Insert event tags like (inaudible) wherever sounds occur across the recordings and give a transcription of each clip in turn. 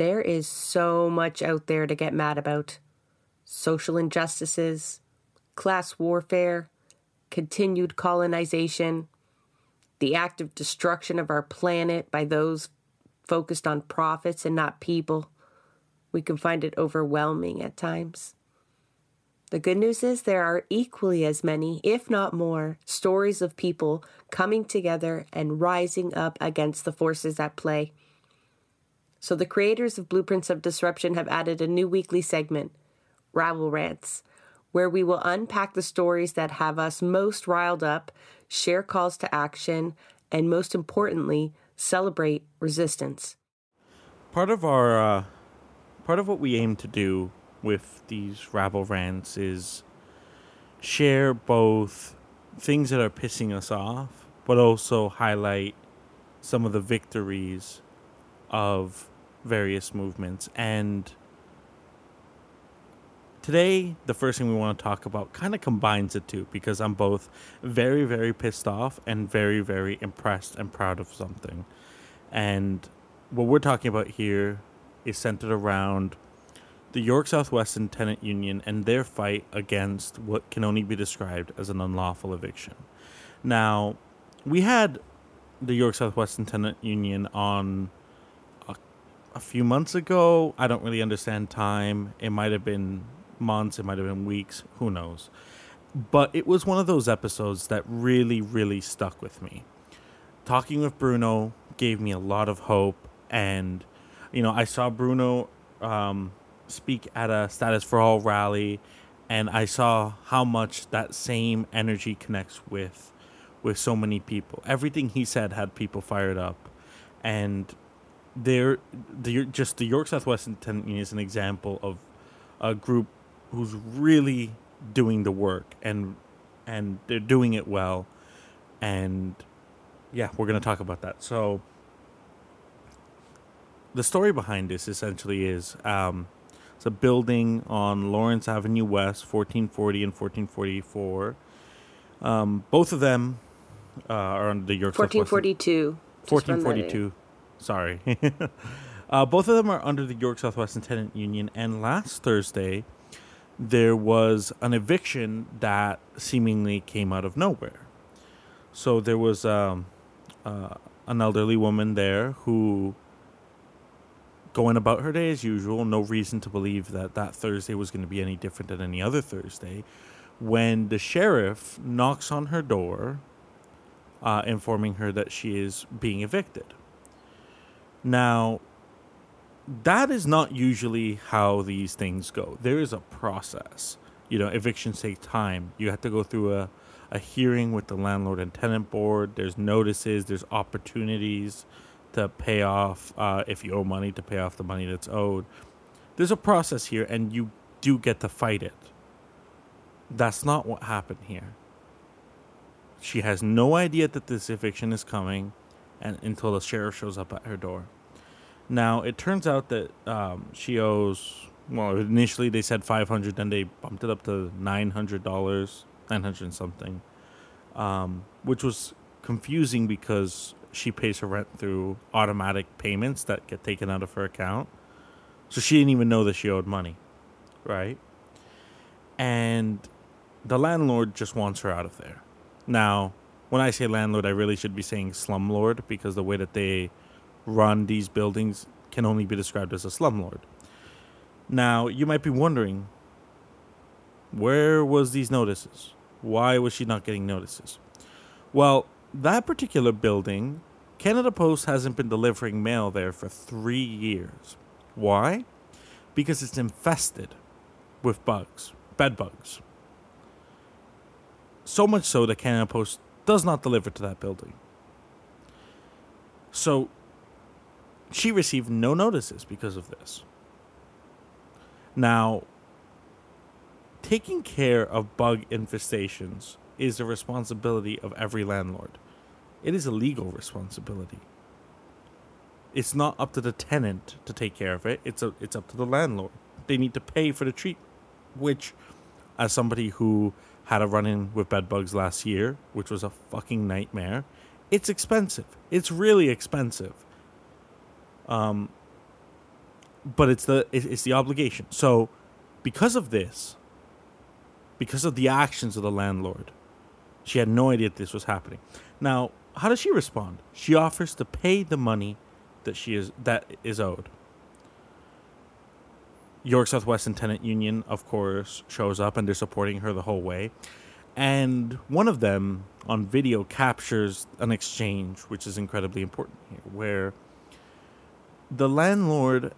There is so much out there to get mad about social injustices, class warfare, continued colonization, the active destruction of our planet by those focused on profits and not people. We can find it overwhelming at times. The good news is there are equally as many, if not more, stories of people coming together and rising up against the forces at play. So, the creators of Blueprints of Disruption have added a new weekly segment, Rabble Rants, where we will unpack the stories that have us most riled up, share calls to action, and most importantly, celebrate resistance. Part of our, uh, part of what we aim to do with these rabble rants is share both things that are pissing us off, but also highlight some of the victories of various movements. And today, the first thing we want to talk about kind of combines the two because I'm both very, very pissed off and very, very impressed and proud of something. And what we're talking about here is centered around the York South-Weston Tenant Union and their fight against what can only be described as an unlawful eviction. Now, we had the York South-Weston Tenant Union on a few months ago. I don't really understand time. It might have been months, it might have been weeks, who knows. But it was one of those episodes that really, really stuck with me. Talking with Bruno gave me a lot of hope. And, you know, I saw Bruno um, speak at a Status for All rally, and I saw how much that same energy connects with with so many people. Everything he said had people fired up. And they're the just the York South-Weston is an example of a group who's really doing the work and and they're doing it well and yeah we're going to talk about that so the story behind this essentially is um, it's a building on Lawrence Avenue West, 1440 and 1444. Um, both of them uh, are under the York 1442. 1442. Sorry. (laughs) uh, both of them are under the York South-Weston Tenant Union, and last Thursday there was an eviction that seemingly came out of nowhere. So there was um, uh, an elderly woman there who, going about her day as usual, no reason to believe that that Thursday was going to be any different than any other Thursday, when the sheriff knocks on her door, uh, informing her that she is being evicted. Now, that is not usually how these things go. There is a process. You know, evictions take time. You have to go through a, a hearing with the landlord and tenant board. There's notices, there's opportunities to pay off uh, if you owe money to pay off the money that's owed. There's a process here, and you do get to fight it. That's not what happened here. She has no idea that this eviction is coming and until the sheriff shows up at her door. Now it turns out that um, she owes. Well, initially they said five hundred, then they bumped it up to nine hundred dollars, nine hundred something, um, which was confusing because she pays her rent through automatic payments that get taken out of her account. So she didn't even know that she owed money, right? And the landlord just wants her out of there. Now, when I say landlord, I really should be saying slumlord because the way that they run these buildings can only be described as a slumlord. Now, you might be wondering, where was these notices? Why was she not getting notices? Well, that particular building, Canada Post hasn't been delivering mail there for three years. Why? Because it's infested with bugs, bed bugs. So much so that Canada Post does not deliver to that building. So she received no notices because of this. Now, taking care of bug infestations is the responsibility of every landlord. It is a legal responsibility. It's not up to the tenant to take care of it. It's a, it's up to the landlord. They need to pay for the treatment, which, as somebody who had a run in with bed bugs last year, which was a fucking nightmare. It's expensive. It's really expensive. Um, but it's the it- it's the obligation. So, because of this, because of the actions of the landlord, she had no idea this was happening. Now, how does she respond? She offers to pay the money that she is that is owed. York South-Weston Tenant Union, of course, shows up and they're supporting her the whole way. And one of them on video captures an exchange, which is incredibly important here, where the landlord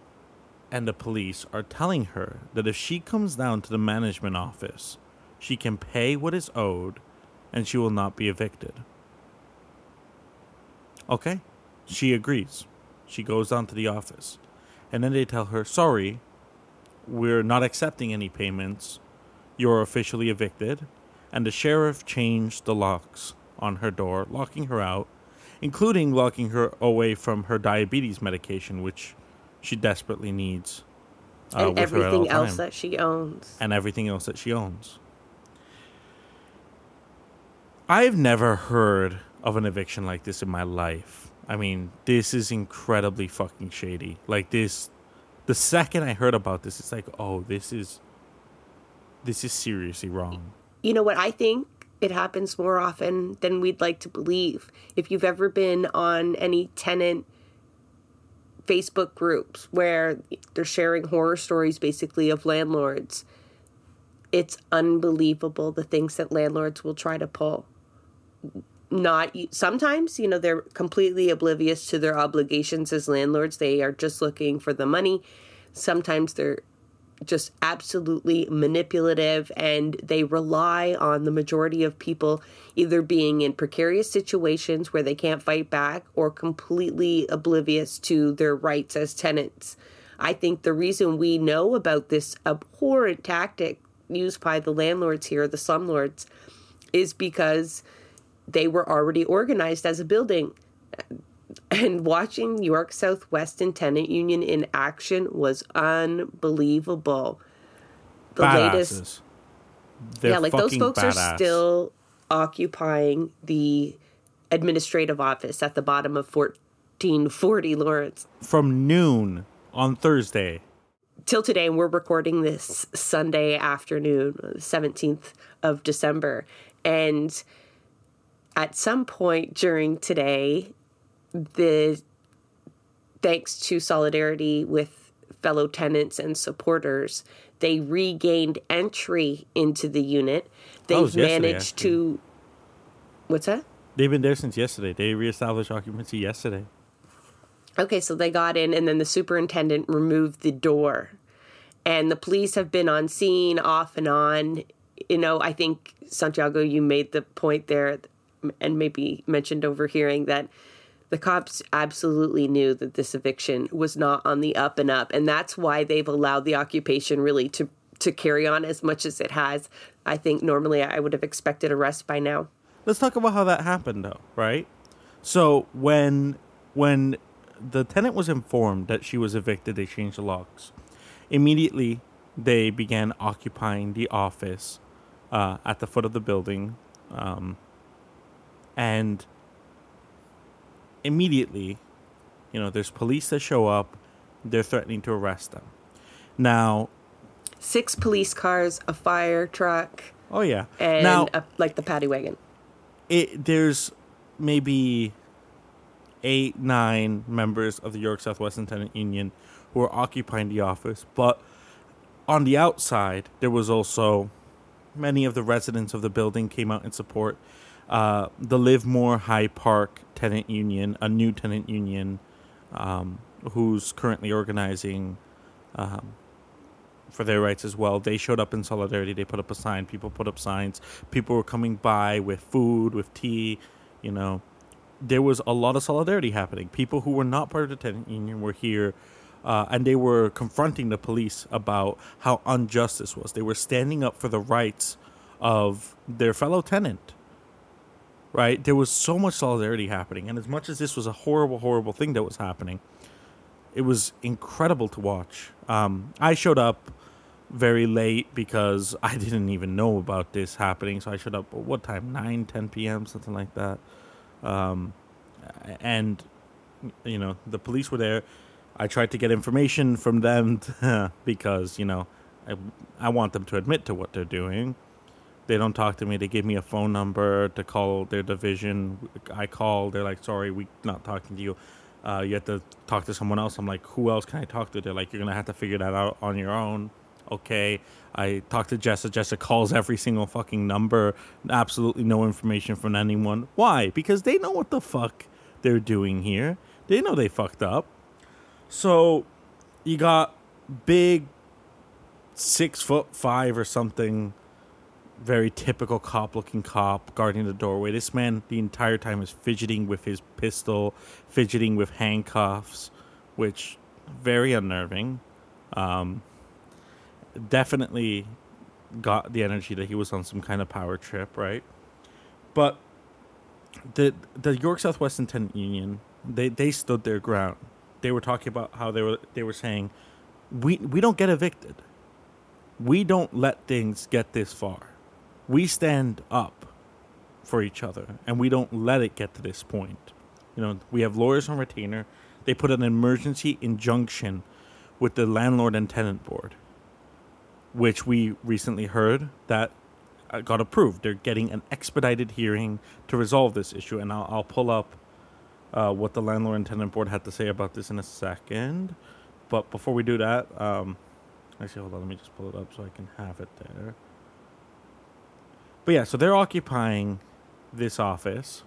and the police are telling her that if she comes down to the management office, she can pay what is owed and she will not be evicted. Okay, she agrees. She goes down to the office. And then they tell her, sorry, we're not accepting any payments. You're officially evicted. And the sheriff changed the locks on her door, locking her out, including locking her away from her diabetes medication, which she desperately needs. uh, and with her at all everything else time. that she owns. and everything else that she owns. I've never heard of an eviction like this in my life. I mean, this is incredibly fucking shady. Like this the second I heard about this, it's like, oh, this is this is seriously wrong. You know what? I think it happens more often than we'd like to believe. If you've ever been on any tenant Facebook groups where they're sharing horror stories basically of landlords, it's unbelievable the things that landlords will try to pull. Not sometimes, you know, they're completely oblivious to their obligations as landlords. They are just looking for the money. Sometimes they're just absolutely manipulative and they rely on the majority of people either being in precarious situations where they can't fight back or completely oblivious to their rights as tenants. I think the reason we know about this abhorrent tactic used by the landlords here, the slumlords, is because they were already organized as a building and watching York South-Weston Tenant Union in action was unbelievable. The latest, They're yeah, like those folks badass. are still occupying the administrative office at the bottom of 1440 Lawrence from noon on Thursday. till today. And we're recording this Sunday afternoon, 17th of December. And at some point during today, the thanks to solidarity with fellow tenants and supporters, they regained entry into the unit. Oh, They've managed to. What's that? They've been there since yesterday. They reestablished occupancy yesterday. Okay, so they got in, and then the superintendent removed the door. And the police have been on scene off and on. You know, I think, Santiago, you made the point there, and maybe mentioned overhearing that the cops absolutely knew that this eviction was not on the up and up. And that's why they've allowed the occupation really to, to carry on as much as it has. I think normally I would have expected arrest by now. Let's talk about how that happened though, right? So when when the tenant was informed that she was evicted, they changed the locks. Immediately they began occupying the office uh, at the foot of the building. Um, and immediately, you know, there's police that show up, they're threatening to arrest them. Now, Six police cars, a fire truck, oh yeah. and now, a, like the paddy wagon. it there's maybe eight nine members of the York South-Weston Tenant Union who are occupying the office, but on the outside there was also many of the residents of the building came out in support. Uh, the Livermore High Park Tenant Union, a new tenant union, um, who's currently organizing um, for their rights as well. They showed up in solidarity. They put up a sign. People put up signs. People were coming by with food, with tea. You know, there was a lot of solidarity happening. People who were not part of the tenant union were here, uh, and they were confronting the police about how unjust this was. They were standing up for the rights of their fellow tenant. Right? There was so much solidarity happening, and as much as this was a horrible, horrible thing that was happening, it was incredible to watch. Um, I showed up very late because (laughs) I didn't even know about this happening. So I showed up what time? 9, 10 p.m., something like that. Um, and, you know, the police were there. I tried to get information from them (laughs) because you know I I want them to admit to what they're doing. They don't talk to me. They give me a phone number to call their division. I call. They're like, "Sorry, we're not talking to you. Uh, you have to talk to someone else." I'm like, "Who else can I talk to?" They're like, "You're gonna have to figure that out on your own." Okay. I talk to Jessa. Jessa calls every single fucking number. Absolutely no information from anyone. Why? Because they know what the fuck they're doing here. They know they fucked up. So you got big six foot five or something, very typical cop looking cop guarding the doorway. This man the entire time is fidgeting with his pistol, fidgeting with handcuffs, which very unnerving. Um, definitely got the energy that he was on some kind of power trip, right? But the the York South-Weston Tenant Union, they they stood their ground. They were talking about how they were they were saying, we we don't get evicted. We don't let things get this far. We stand up for each other, and we don't let it get to this point. You know, we have lawyers on retainer. They put an emergency injunction with the landlord and tenant board which we recently heard that uh, got approved. They're getting an expedited hearing to resolve this issue, and I'll, I'll pull up uh, what the landlord and tenant board had to say about this in a second. But before we do that, um, actually, hold on, let me just pull it up so I can have it there. But yeah, so they're occupying this office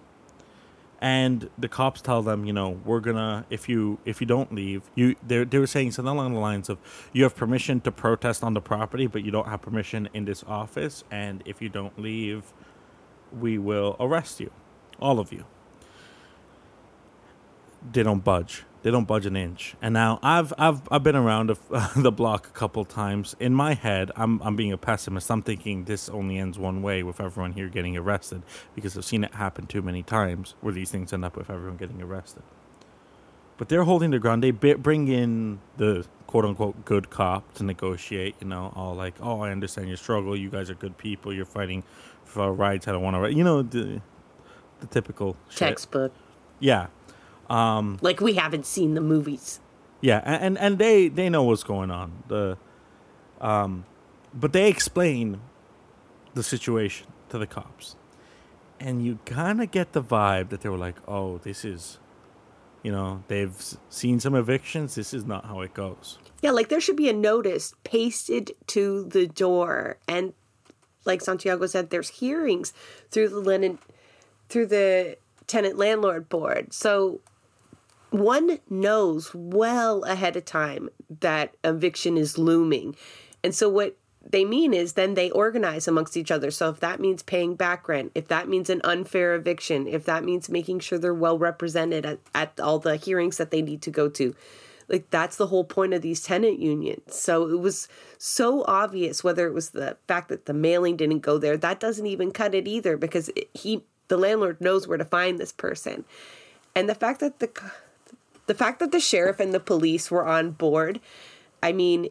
and the cops tell them, you know, we're gonna if you if you don't leave, you they they were saying something along the lines of you have permission to protest on the property, but you don't have permission in this office, and if you don't leave, we will arrest you, all of you. They don't budge. They don't budge an inch. And now I've I've I've been around (laughs) the block a couple times. In my head, I'm I'm being a pessimist. I'm thinking this only ends one way with everyone here getting arrested because I've seen it happen too many times where these things end up with everyone getting arrested. But they're holding their ground. They bring in the quote unquote good cop to negotiate. You know, all like, oh, I understand your struggle. You guys are good people. You're fighting for rights. I don't want to. You know, the the typical textbook. Yeah, um, like we haven't seen the movies. Yeah, and and they they know what's going on. The, um, but they explain the situation to the cops, and you kind of get the vibe that they were like, "Oh, this is." You know, they've seen some evictions. This is not how it goes. Yeah, like there should be a notice pasted to the door. And like Santiago said, there's hearings through the linen, through the tenant landlord board. So one knows well ahead of time that eviction is looming. And so what they mean is then they organize amongst each other. So if that means paying back rent, if that means an unfair eviction, if that means making sure they're well represented at, at all the hearings that they need to go to, like that's the whole point of these tenant unions. So it was so obvious whether it was the fact that the mailing didn't go there, that doesn't even cut it either because it, he the landlord knows where to find this person. And the fact that the the fact that the sheriff and the police were on board, I mean,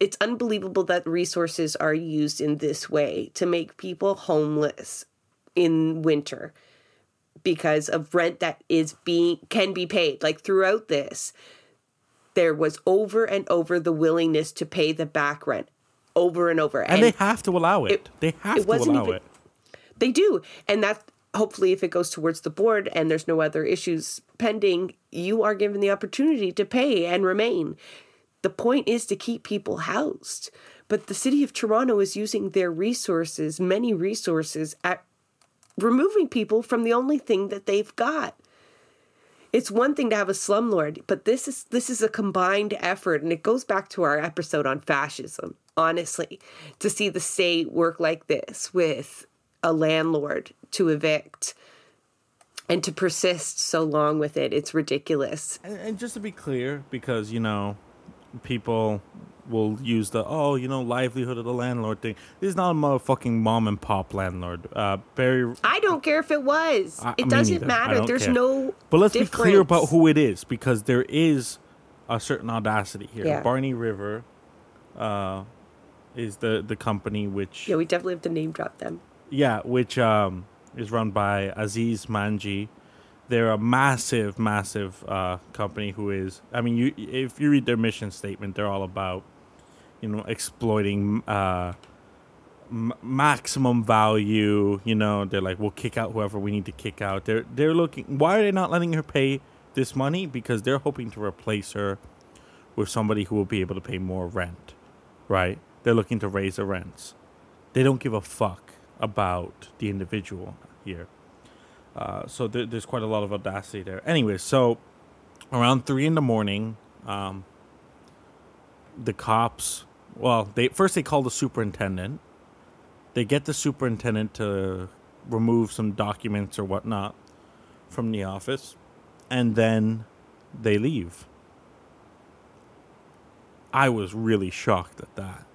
it's unbelievable that resources are used in this way to make people homeless in winter because of rent that is being can be paid. Like throughout this there was over and over the willingness to pay the back rent over and over. And, and they have to allow it, it they have to allow even, it. They do. And that hopefully if it goes towards the board and there's no other issues pending you are given the opportunity to pay and remain. The point is to keep people housed. But the city of toronto is using their resources many resources at removing people from the only thing that they've got. It's one thing to have a slumlord but this is this is a combined effort and it goes back to our episode on fascism honestly to see the state work like this with a landlord to evict and to persist so long with it it's ridiculous. And, and, just to be clear because you know people will use the oh you know livelihood of the landlord thing. This is not a motherfucking mom and pop landlord. Uh barry i don't care if it was. I, it doesn't matter. there's care. no but let's difference. be clear about who it is because there is a certain audacity here. Yeah. barney river uh is the the company which yeah we definitely have to name drop them yeah which um is run by Aziz Manji. they're a massive, massive uh, company who is. I mean, you if you read their mission statement, they're all about, you know, exploiting uh, m- maximum value. You know, they're like, we'll kick out whoever we need to kick out. They're they're looking. Why are they not letting her pay this money? Because they're hoping to replace her with somebody who will be able to pay more rent. Right? They're looking to raise the rents. They don't give a fuck about the individual here. Uh, so there, there's quite a lot of audacity there. Anyway, so around three in the morning, um, the cops. Well, they first they call the superintendent. They get the superintendent to remove some documents or whatnot from the office, and then they leave. I was really shocked at that.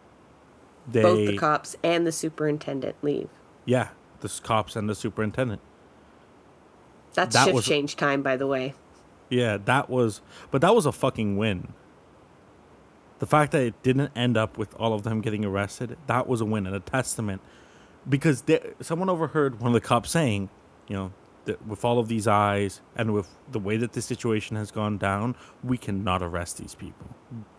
They, Both the cops and the superintendent leave. Yeah, the cops and the superintendent. That's that shift was, change time, by the way. Yeah, that was, but that was a fucking win. The fact that it didn't end up with all of them getting arrested, that was a win and a testament. Because someone overheard one of the cops saying, you know, that with all of these eyes and with the way that the situation has gone down, we cannot arrest these people.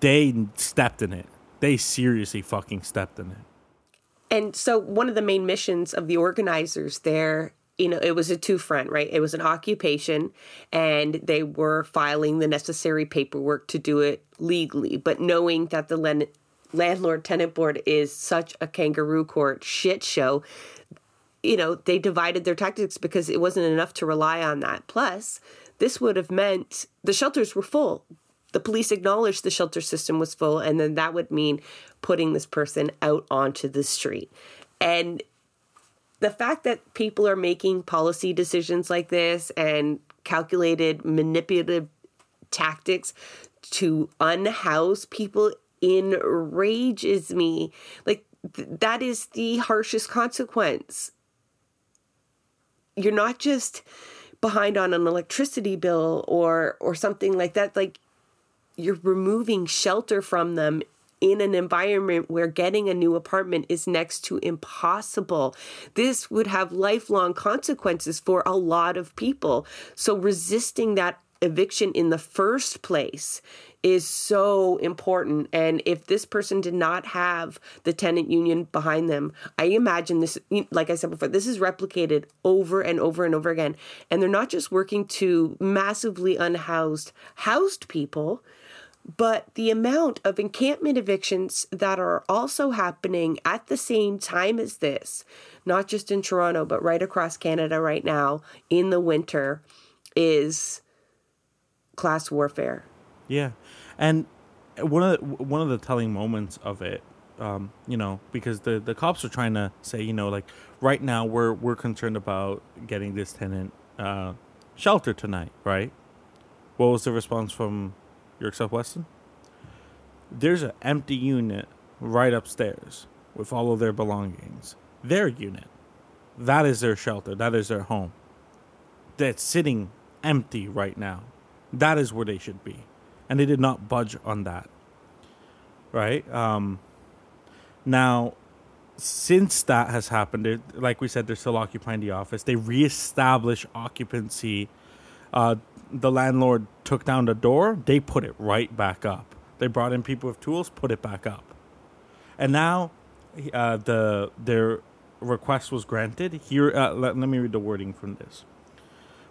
They stepped in it. They seriously fucking stepped in it. And so, one of the main missions of the organizers there you know, it was a two front, right? It was an occupation and they were filing the necessary paperwork to do it legally, but knowing that the len- landlord tenant board is such a kangaroo court shit show, you know, they divided their tactics because it wasn't enough to rely on that. Plus, this would have meant the shelters were full. The police acknowledged the shelter system was full, and then that would mean putting this person out onto the street. And the fact that people are making policy decisions like this and calculated manipulative tactics to unhouse people enrages me. Like, th- that is the harshest consequence. You're not just behind on an electricity bill or or something like that like you're removing shelter from them in an environment where getting a new apartment is next to impossible. This would have lifelong consequences for a lot of people. So resisting that eviction in the first place is so important. And if this person did not have the tenant union behind them, I imagine this, like I said before, this is replicated over and over and over again. And they're not just working to massively unhoused housed people, but the amount of encampment evictions that are also happening at the same time as this, not just in Toronto, but right across Canada right now in the winter, is class warfare. Yeah, and one of the, one of the telling moments of it, um, you know, because the the cops are trying to say, you know, like right now we're we're concerned about getting this tenant uh, shelter tonight, right? What was the response from York South-Weston, there's an empty unit right upstairs with all of their belongings. Their unit. That is their shelter. That is their home. That's sitting empty right now. That is where they should be. And they did not budge on that. Right? Um, now, since that has happened, like we said, they're still occupying the office. They reestablish occupancy uh, the landlord took down the door, they put it right back up. They brought in people with tools, put it back up. And now uh, the their request was granted. Here, uh, let, let me read the wording from this.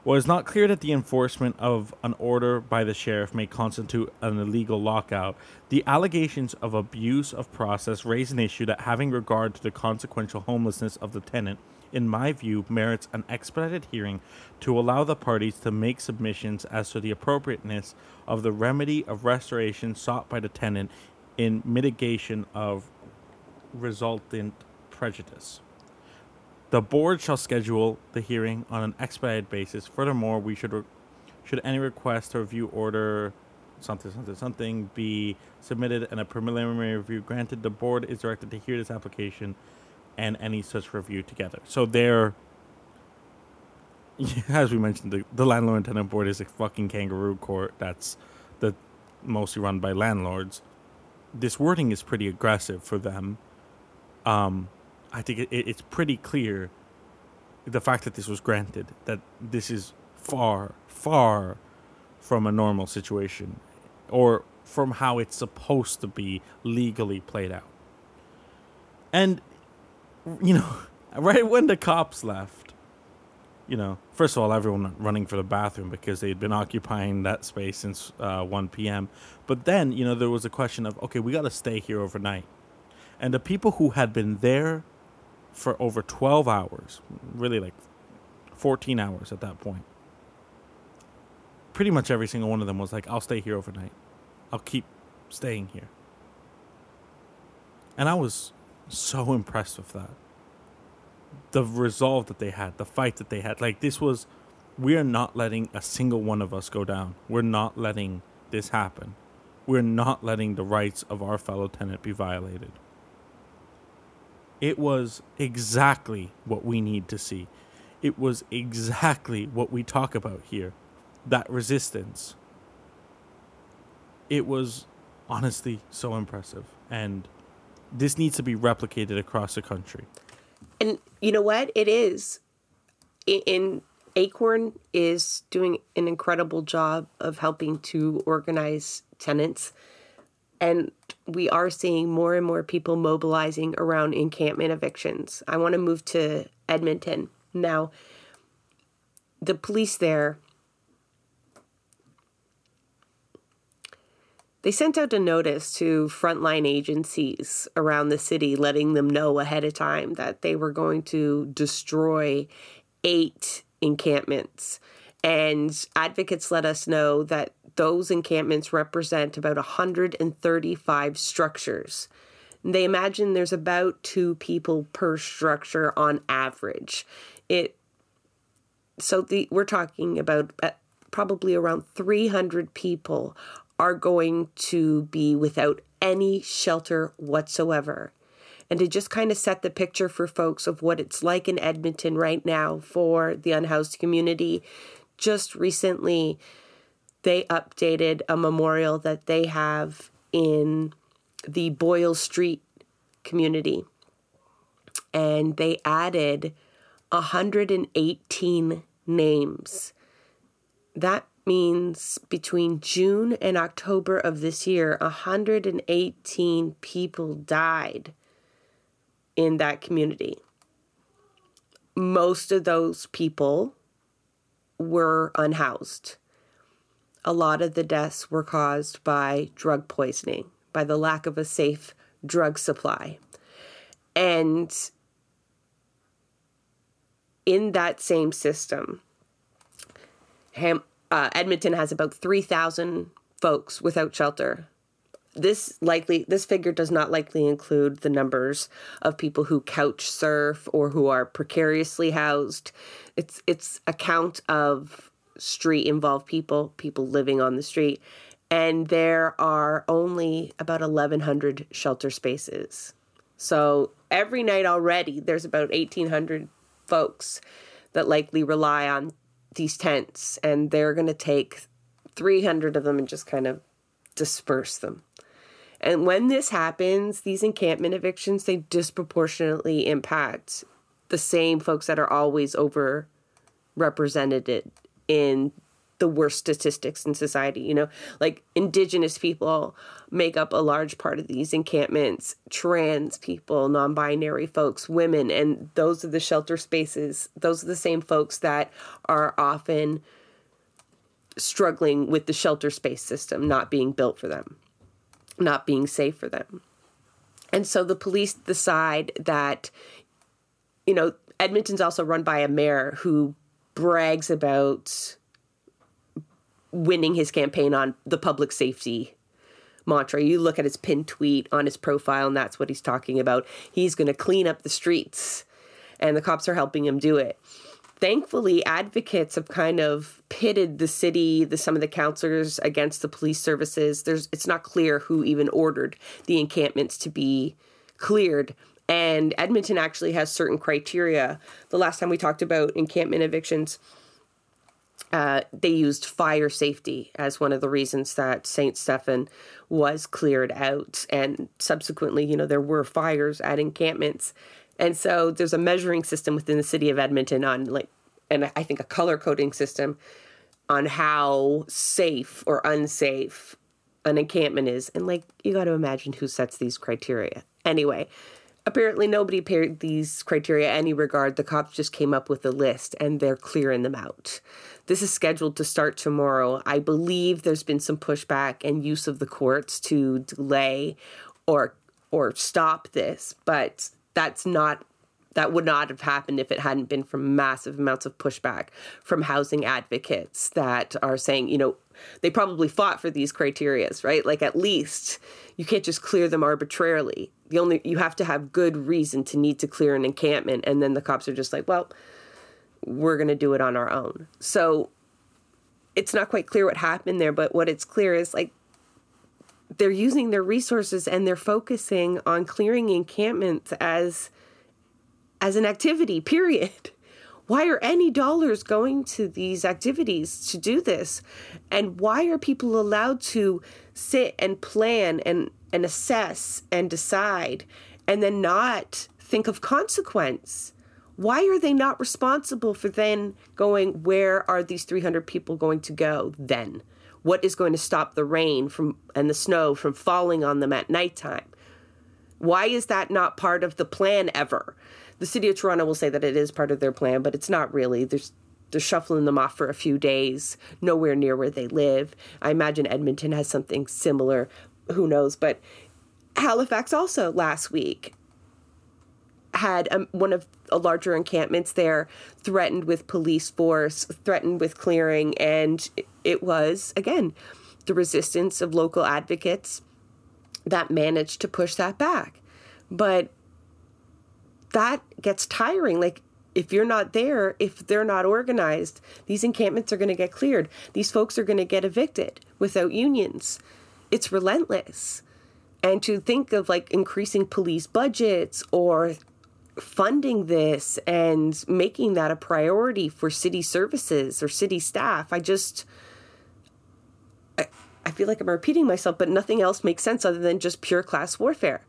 Well, it's not clear that the enforcement of an order by the sheriff may constitute an illegal lockout. The allegations of abuse of process raise an issue that, having regard to the consequential homelessness of the tenant, in my view, merits an expedited hearing to allow the parties to make submissions as to the appropriateness of the remedy of restoration sought by the tenant in mitigation of resultant prejudice. The board shall schedule the hearing on an expedited basis. Furthermore, we should re- should any request to review order something something something be submitted and a preliminary review granted, the board is directed to hear this application and any such review together. So they're, (laughs) as we mentioned, the, the landlord and tenant board is a fucking kangaroo court that's the mostly run by landlords. This wording is pretty aggressive for them. Um, I think it, it's pretty clear the fact that this was granted that this is far, far from a normal situation or from how it's supposed to be legally played out. And, you know, (laughs) right when the cops left, you know, first of all, everyone running for the bathroom because they'd been occupying that space since uh, 1 p.m. But then, you know, there was a question of, okay, we got to stay here overnight. And the people who had been there for over 12 hours, really like 14 hours at that point, pretty much every single one of them was like, I'll stay here overnight. I'll keep staying here. And I was so impressed with that the resolve that they had, the fight that they had. Like this was, we are not letting a single one of us go down. We're not letting this happen. We're not letting the rights of our fellow tenant be violated. It was exactly what we need to see. It was exactly what we talk about here that resistance. It was honestly so impressive. And this needs to be replicated across the country. And you know what? It is. In Acorn is doing an incredible job of helping to organize tenants. And we are seeing more and more people mobilizing around encampment evictions. I want to move to Edmonton. Now, the police there They sent out a notice to frontline agencies around the city, letting them know ahead of time that they were going to destroy eight encampments. And advocates let us know that those encampments represent about 135 structures. They imagine there's about two people per structure on average. It so the we're talking about uh, probably around 300 people are going to be without any shelter whatsoever. And to just kind of set the picture for folks of what it's like in Edmonton right now for the unhoused community, just recently they updated a memorial that they have in the Boyle Street community. And they added 118 names. That means between June and October of this year, 118 people died in that community. Most of those people were unhoused. A lot of the deaths were caused by drug poisoning, by the lack of a safe drug supply. And in that same system, Ham- uh, Edmonton has about 3,000 folks without shelter. This likely this figure does not likely include the numbers of people who couch surf or who are precariously housed. It's it's a count of street involved people, people living on the street, and there are only about 1100 shelter spaces. So every night already there's about 1800 folks that likely rely on these tents and they're going to take 300 of them and just kind of disperse them. And when this happens, these encampment evictions, they disproportionately impact the same folks that are always over represented in the worst statistics in society. You know, like indigenous people make up a large part of these encampments, trans people, non binary folks, women, and those are the shelter spaces. Those are the same folks that are often struggling with the shelter space system not being built for them, not being safe for them. And so the police decide that, you know, Edmonton's also run by a mayor who brags about winning his campaign on the public safety mantra. You look at his pinned tweet on his profile, and that's what he's talking about. He's going to clean up the streets, and the cops are helping him do it. Thankfully, advocates have kind of pitted the city, the some of the councilors against the police services. There's it's not clear who even ordered the encampments to be cleared. And Edmonton actually has certain criteria. The last time we talked about encampment evictions, uh, they used fire safety as one of the reasons that St. Stephen was cleared out. And subsequently, you know, there were fires at encampments. And so there's a measuring system within the city of Edmonton on like and I think a color coding system on how safe or unsafe an encampment is. And like, you got to imagine who sets these criteria. Anyway, apparently nobody paid these criteria any regard. The cops just came up with a list and they're clearing them out. This is scheduled to start tomorrow. I believe there's been some pushback and use of the courts to delay or or stop this, but that's not that would not have happened if it hadn't been from massive amounts of pushback from housing advocates that are saying, you know, they probably fought for these criterias, right? Like at least you can't just clear them arbitrarily. The only you have to have good reason to need to clear an encampment and then the cops are just like, well, we're going to do it on our own. So it's not quite clear what happened there, but what it's clear is like they're using their resources and they're focusing on clearing encampments as as an activity, period. (laughs) Why are any dollars going to these activities to do this? And why are people allowed to sit and plan and, and assess and decide and then not think of consequence? Why are they not responsible for then going, where are these 300 people going to go then? What is going to stop the rain from and the snow from falling on them at nighttime? Why is that not part of the plan ever? The city of Toronto will say that it is part of their plan, but it's not really. There's they're shuffling them off for a few days, nowhere near where they live. I imagine Edmonton has something similar. Who knows? But Halifax also last week had um, one of a larger encampments there threatened with police force, threatened with clearing, and it was again the resistance of local advocates that managed to push that back. But that gets tiring. Like, if you're not there, if they're not organized, these encampments are going to get cleared. These folks are going to get evicted without unions. It's relentless. And to think of like increasing police budgets or funding this and making that a priority for city services or city staff, I just. I, I feel like I'm repeating myself, but nothing else makes sense other than just pure class warfare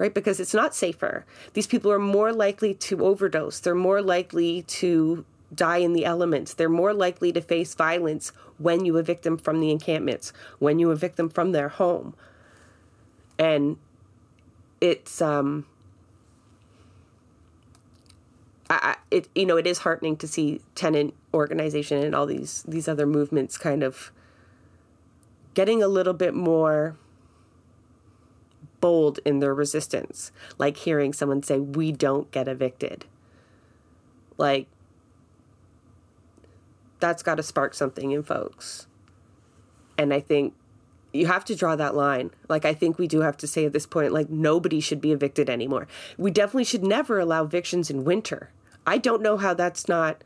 right? Because it's not safer. These people are more likely to overdose. They're more likely to die in the elements. They're more likely to face violence when you evict them from the encampments, when you evict them from their home. And it's um I, it you know it is heartening to see tenant organization and all these these other movements kind of getting a little bit more bold in their resistance, like hearing someone say, We don't get evicted. Like, that's got to spark something in folks. And I think you have to draw that line. Like, I think we do have to say at this point, like, nobody should be evicted anymore. We definitely should never allow evictions in winter. I don't know how that's not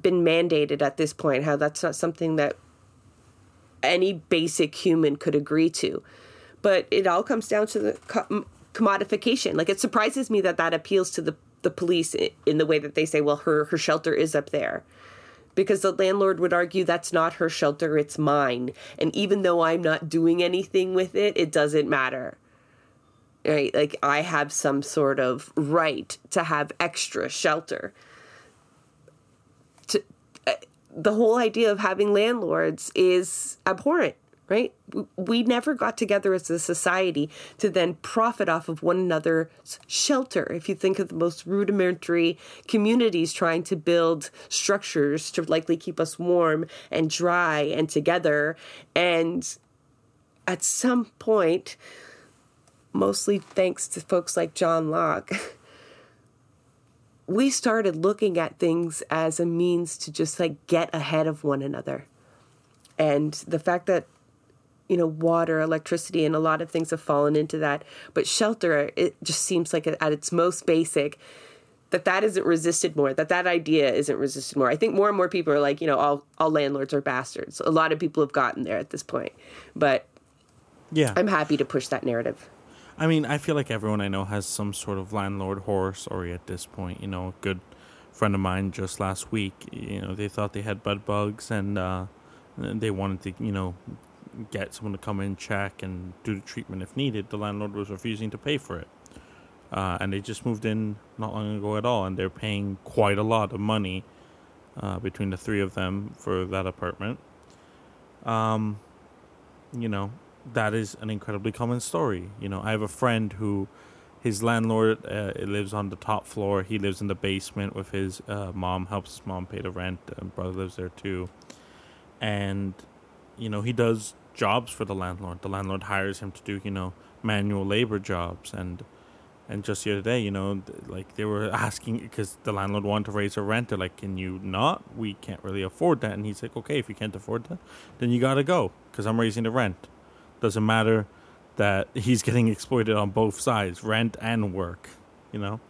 been mandated at this point, how that's not something that any basic human could agree to but it all comes down to the co- commodification. Like it surprises me that that appeals to the the police in the way that they say, well, her her shelter is up there. Because the landlord would argue that's not her shelter, it's mine. And even though I'm not doing anything with it, it doesn't matter. Right? Like I have some sort of right to have extra shelter. To, uh, the whole idea of having landlords is abhorrent right? We never got together as a society to then profit off of one another's shelter. If you think of the most rudimentary communities trying to build structures to likely keep us warm and dry and together. And at some point, mostly thanks to folks like John Locke, (laughs) we started looking at things as a means to just like get ahead of one another. And the fact that you know, water, electricity, and a lot of things have fallen into that. But shelter, it just seems like at its most basic, that that isn't resisted more. That that idea isn't resisted more. I think more and more people are like, you know, all all landlords are bastards. A lot of people have gotten there at this point, but yeah, I'm happy to push that narrative. I mean, I feel like everyone I know has some sort of landlord horror story at this point. You know, a good friend of mine just last week, you know, they thought they had bed bugs and uh, they wanted to, you know, get someone to come in, check, and do the treatment if needed. The landlord was refusing to pay for it. uh, and they just moved in not long ago at all, and they're paying quite a lot of money uh, between the three of them for that apartment. Um, you know, that is an incredibly common story. You know, I have a friend who his landlord uh, lives on the top floor. He lives in the basement with his uh, mom, helps his mom pay the rent. And brother lives there too. And, you know, he does jobs for the landlord. The landlord hires him to do, you know, manual labor jobs. And and just the other day, you know, like they were asking because the landlord wanted to raise her rent. They're like, "Can you not? We can't really afford that." And he's like, "Okay, if you can't afford that, then you gotta go because I'm raising the rent. Doesn't matter that (laughs) he's getting exploited on both sides, rent and work. You know,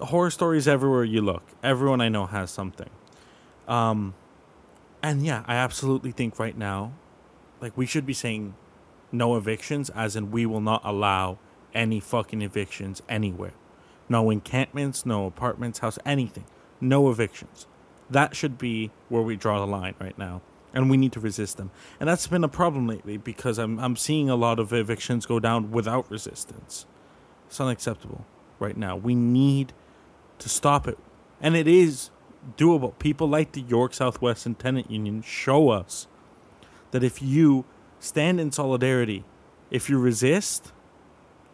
horror stories everywhere you look. Everyone I know has something. Um, and yeah, I absolutely think right now, like we should be saying, no evictions, as in we will not allow." any fucking evictions anywhere. No encampments, no apartments, house, anything. No evictions. That should be where we draw the line right now. And we need to resist them. And that's been a problem lately because I'm I'm seeing a lot of evictions go down without resistance. It's unacceptable right now. We need to stop it. And it is doable. People like the York South-Weston Tenant Union show us that if you stand in solidarity, if you resist,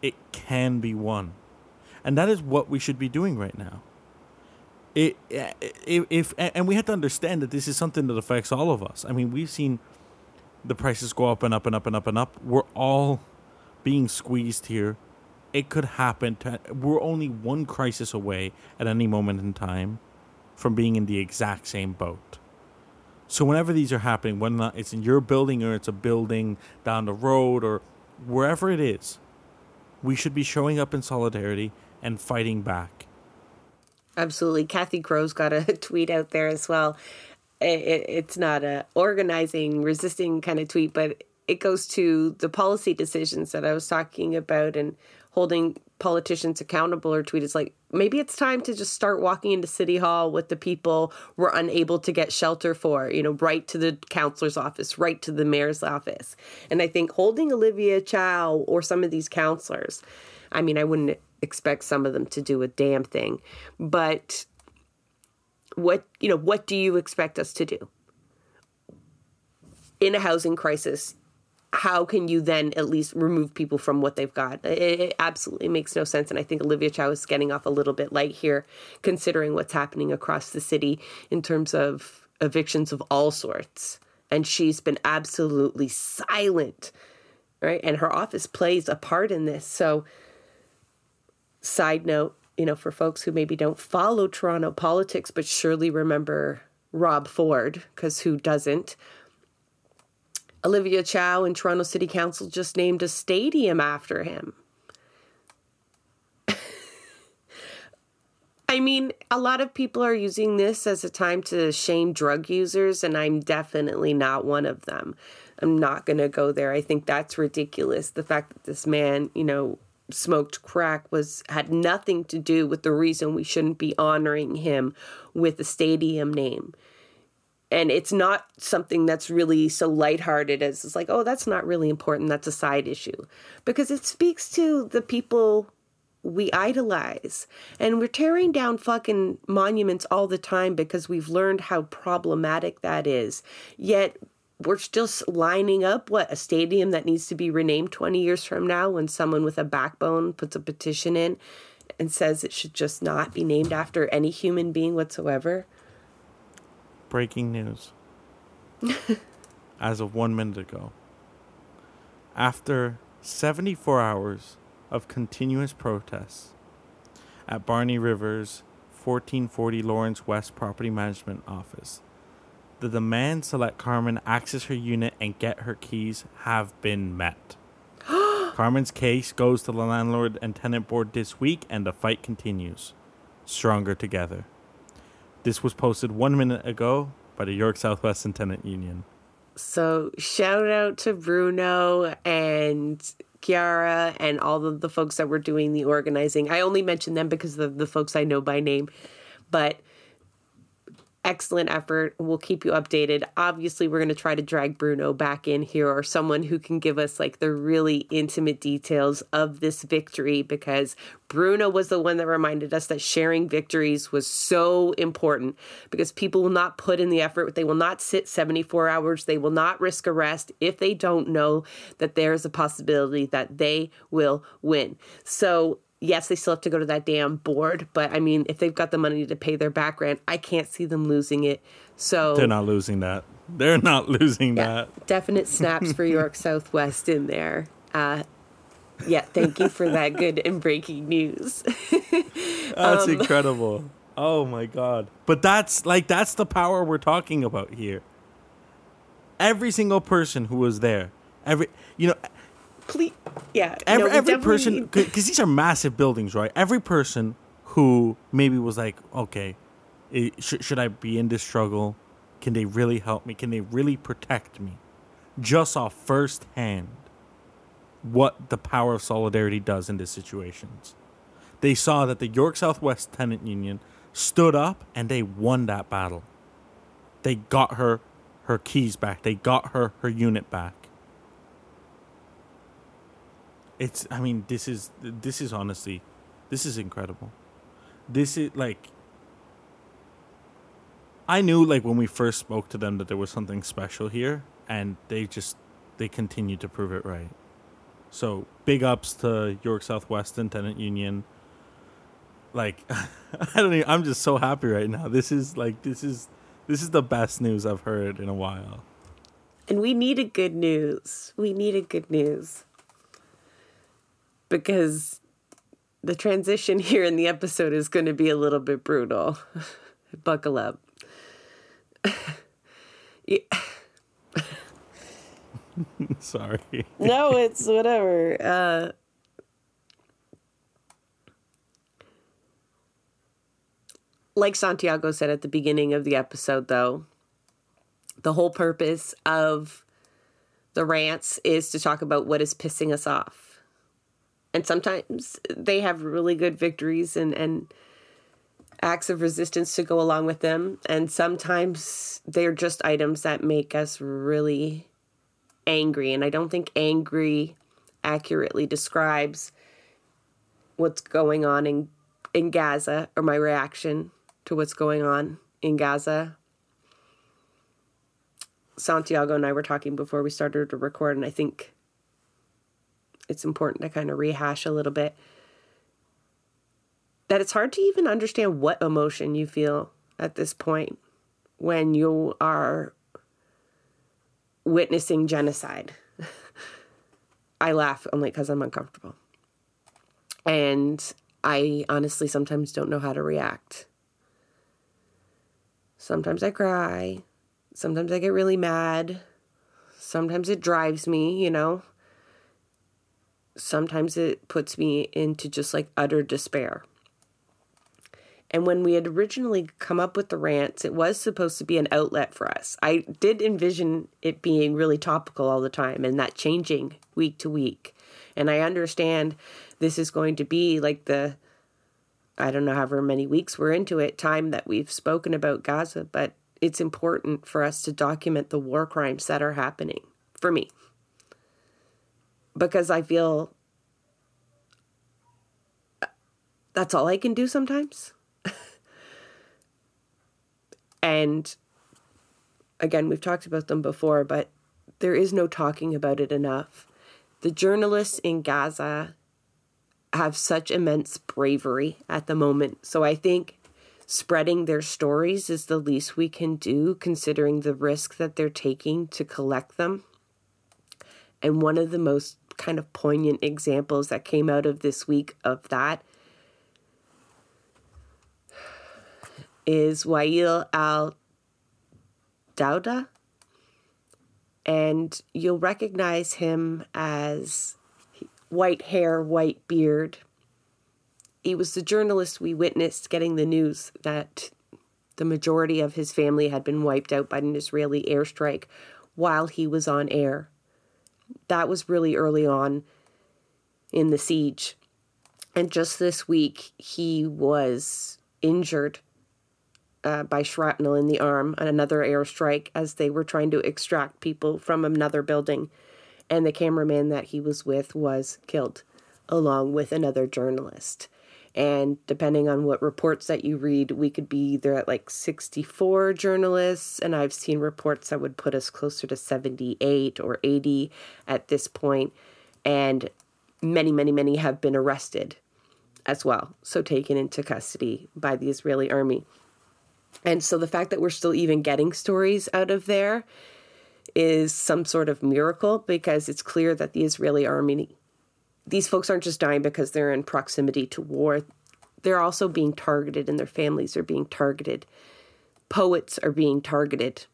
it can be won. And that is what we should be doing right now. It, if, if and we have to understand that this is something that affects all of us. I mean, we've seen the prices go up and up and up and up and up. We're all being squeezed here. It could happen. To, we're only one crisis away at any moment in time from being in the exact same boat. So whenever these are happening, whether it's in your building or it's a building down the road or wherever it is, we should be showing up in solidarity and fighting back. Absolutely. Cathy Crowe's got a (laughs) tweet out there as well. It, it's not a organizing, resisting kind of tweet, but it goes to the policy decisions that I was talking about and holding politicians accountable or tweet is like maybe it's time to just start walking into city hall with the people we're unable to get shelter for you know right to the counselor's office right to the mayor's office. And i think holding olivia chow or some of these counselors i mean i wouldn't expect some of them to do a damn thing. But what you know what do you expect us to do? In a housing crisis how can you then at least remove people from what they've got? It, it, absolutely makes no sense. And I think Olivia Chow is getting off a little bit light here, considering what's happening across the city in terms of evictions of all sorts. And she's been absolutely silent, right? And her office plays a part in this. So, side note, you know, for folks who maybe don't follow Toronto politics, but surely remember Rob Ford, because who doesn't? Olivia Chow and Toronto City Council just named a stadium after him. (laughs) I mean, a lot of people are using this as a time to shame drug users, and I'm definitely not one of them. I'm not going to go there. I think that's ridiculous. The fact that this man, you know, smoked crack was had nothing to do with the reason we shouldn't be honoring him with a stadium name and it's not something that's really so lighthearted as it's like, oh, that's not really important. That's a side issue. Because it speaks to the people we idolize. And we're tearing down fucking monuments all the time because we've learned how problematic that is. Yet we're still lining up what a stadium that needs to be renamed 20 years from now when someone with a backbone puts a petition in and says it should just not be named after any human being whatsoever breaking news. (laughs) as of one minute ago. After 74 hours of continuous protests at Barney Rivers' 1440 Lawrence West Property Management Office, the demands to let Carmen access her unit and get her keys have been met. (gasps) Carmen's case goes to the landlord and tenant board this week, and the fight continues. Stronger together. This was posted one minute ago by the York South-Weston Tenant Union. So shout out to Bruno and Kiara and all of the folks that were doing the organizing. I only mention them because of the folks I know by name, but excellent effort. We'll keep you updated. Obviously, we're going to try to drag Bruno back in here or someone who can give us like the really intimate details of this victory because Bruno was the one that reminded us that sharing victories was so important because people will not put in the effort. They will not sit 74 hours. They will not risk arrest if they don't know that there's a possibility that they will win. So yes, they still have to go to that damn board, but I mean, if they've got the money to pay their back rent, I can't see them losing it. So they're not losing that. They're not (laughs) losing yeah, that. Definite snaps for York (laughs) Southwest in there. Uh, yeah, thank you for that good and breaking news. (laughs) that's um, incredible. Oh my god. But that's like that's the power we're talking about here. Every single person who was there, every you know, please, yeah. Every, no, every person, because these are massive buildings, right? Every person who maybe was like, okay, it, sh- should I be in this struggle? Can they really help me? Can they really protect me? Just saw firsthand what the power of solidarity does in these situations. They saw that the York Southwest Tenant Union stood up and they won that battle. They got her her keys back. They got her her unit back it's i mean this is this is honestly this is incredible. This is like i knew like when we first spoke to them that there was something special here and they just they continue to prove it right. So big ups to York South-Weston tenant union. Like (laughs) i don't even i'm just so happy right now. This is like this is this is the best news i've heard in a while. And we needed good news. We needed good news because the transition (laughs) here in the episode is going to be a little bit brutal. (laughs) Buckle up. (laughs) Sorry. no, it's whatever. Uh, like Santiago said at the beginning of the episode, though, the whole purpose of the rants is to talk about what is pissing us off and sometimes they have really good victories and and acts of resistance to go along with them and sometimes they're just items that make us really angry and i don't think angry accurately describes what's going on in in Gaza or my reaction to what's going on in Gaza. Santiago and I were talking before we started to record, and I think it's important to kind of rehash a little bit that it's hard to even understand what emotion you feel at this point when you are witnessing genocide. (laughs) I laugh only because I'm uncomfortable. And I honestly sometimes don't know how to react. Sometimes I cry. Sometimes I get really mad. Sometimes it drives me, you know sometimes it puts me into just like utter despair. And when we had originally come up with the rants, it was supposed to be an outlet for us. I did envision it being really topical all the time and that changing week to week. And I understand this is going to be like the, I don't know, however many weeks we're into it, time that we've spoken about Gaza, but it's important for us to document the war crimes that are happening for me because I feel that's all I can do sometimes. (laughs) and again, we've talked about them before, but there is no talking about it enough. The journalists in Gaza have such immense bravery at the moment. So I think spreading their stories is the least we can do, considering the risk that they're taking to collect them. And one of the most kind of poignant examples that came out of this week of that is Wael al Dahdouh. And you'll recognize him as white hair, white beard. He was the journalist we witnessed getting the news that the majority of his family had been wiped out by an Israeli airstrike while he was on air that was really early on in the siege. And just this week, he was injured uh, by shrapnel in the arm on another airstrike as they were trying to extract people from another building. And the cameraman that he was with was killed, along with another journalist. And depending on what reports that you read, we could be either at like 64 journalists, and I've seen reports that would put us closer to 78 or 80 at this point. And many, many, many have been arrested as well, so taken into custody by the Israeli army. And so the fact that we're still even getting stories out of there is some sort of miracle because it's clear that the Israeli army, these folks aren't just dying because they're in proximity to war. They're also being targeted and their families are being targeted. Poets are being targeted.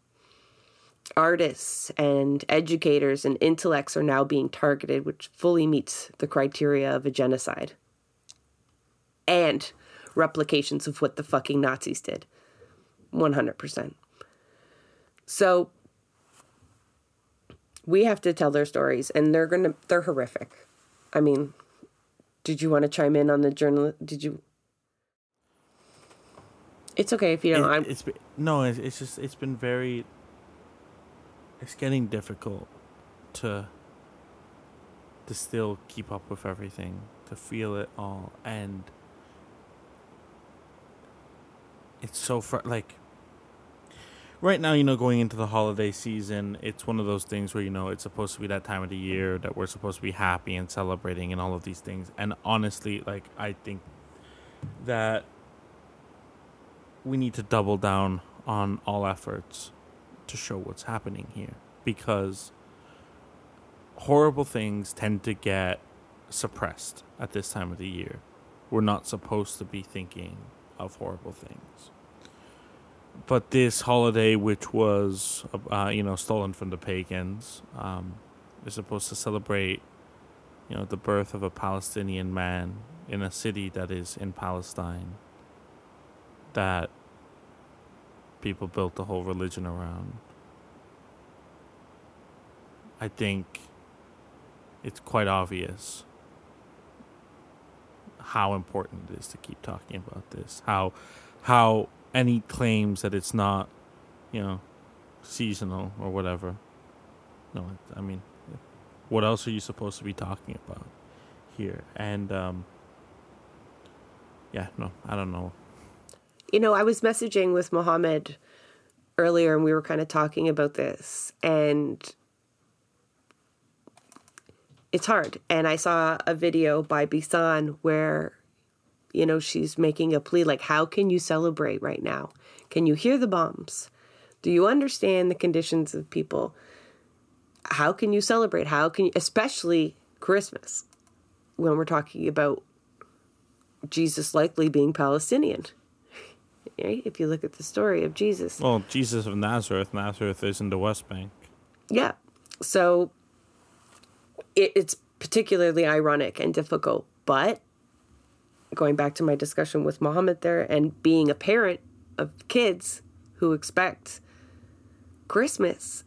Artists and educators and intellects are now being targeted, which fully meets the criteria of a genocide. And replications of what the fucking Nazis did. 100%. So we have to tell their stories and they're going to they're horrific. I mean, did you want to chime in on the journal did you It's okay if you don't. It, it's been, no, it's, it's just it's been very it's getting difficult to to still keep up with everything, to feel it all and it's so fr- like right now, you know, going into the holiday season, it's one of those things where you know it's supposed to be that time of the year that we're supposed to be happy and celebrating and all of these things. And honestly, like I think that we need to double down on all efforts to show what's happening here because horrible things tend to get suppressed at this time of the year. We're not supposed to be thinking of horrible things but this holiday, which was uh, you know stolen from the pagans, um, is supposed to celebrate you know the birth of a Palestinian man in a city that is in Palestine. That people built the whole religion around. I think it's quite obvious how important it is to keep talking about this. How how any claims that it's not, you know, seasonal or whatever. No, I mean, what else are you supposed to be talking about here? And um, yeah, no, I don't know. You know, I was messaging with Mohammed earlier, and we were kind of talking about this, and it's hard. And I saw a video by Bisan where you know, she's making a plea like, how can you celebrate right now? Can you hear the bombs? Do you understand the conditions of people? How can you celebrate? How can you, especially Christmas, when we're talking about Jesus likely being Palestinian? Right? If you look at the story of Jesus. Well, Jesus of Nazareth, Nazareth is in the West Bank. Yeah. So it, it's particularly ironic and difficult, but going back to my discussion with Mohammed there and being a parent of kids who expect Christmas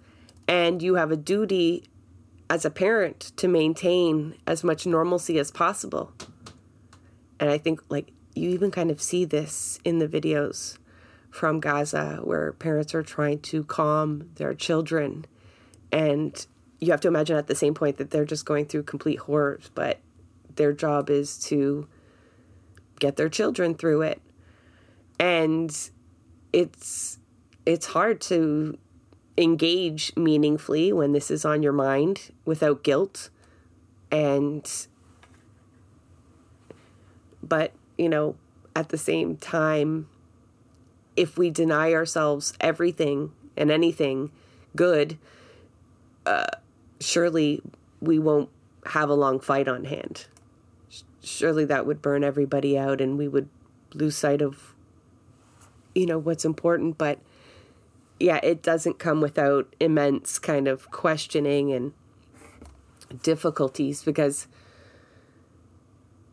and you have a duty as a parent to maintain as much normalcy as possible. And I think like you even kind of see this in the videos from Gaza where parents are trying to calm their children and you have to imagine at the same point that they're just going through complete horrors, but their job is to get their children through it. And it's it's hard to engage meaningfully when this is on your mind without guilt and but you know at the same time if we deny ourselves everything and anything good uh, surely we won't have a long fight on hand surely that would burn everybody out and we would lose sight of you know what's important but yeah it doesn't come without immense kind of questioning and difficulties because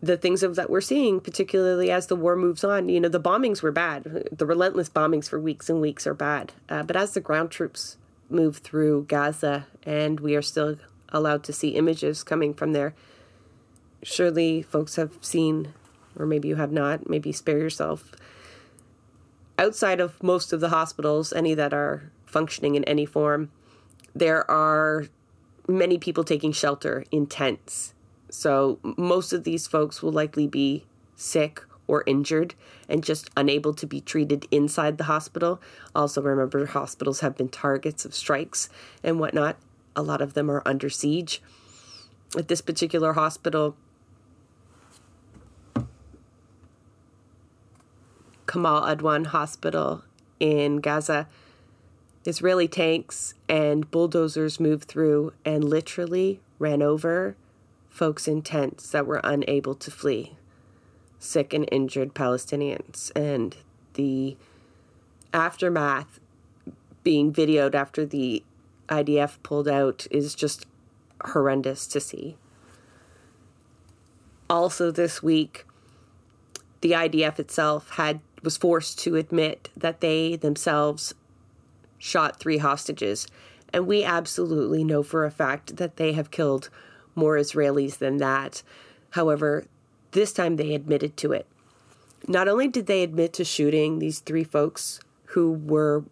the things of that we're seeing particularly as the war moves on you know the bombings were bad. The relentless bombings for weeks and weeks are bad. Uh, but as the ground troops move through gaza and we are still allowed to see images coming from there surely folks have seen, or maybe you have not, maybe spare yourself outside of most of the hospitals, any that are functioning in any form, there are many people taking shelter in tents. So most of these folks will likely be sick or injured and just unable to be treated inside the hospital. Also, remember, hospitals have been targets of strikes and whatnot. A lot of them are under siege. At this particular hospital, Kamal Adwan Hospital in Gaza, Israeli tanks and bulldozers moved through and literally ran over folks in tents that were unable to flee, sick and injured Palestinians. And the aftermath being videoed after the IDF pulled out is just horrendous to see. Also, this week, the IDF itself had was forced to admit that they themselves shot three hostages, and we absolutely know for a fact that they have killed more Israelis than that. However, this time they admitted to it. Not only did they admit to shooting these three folks who were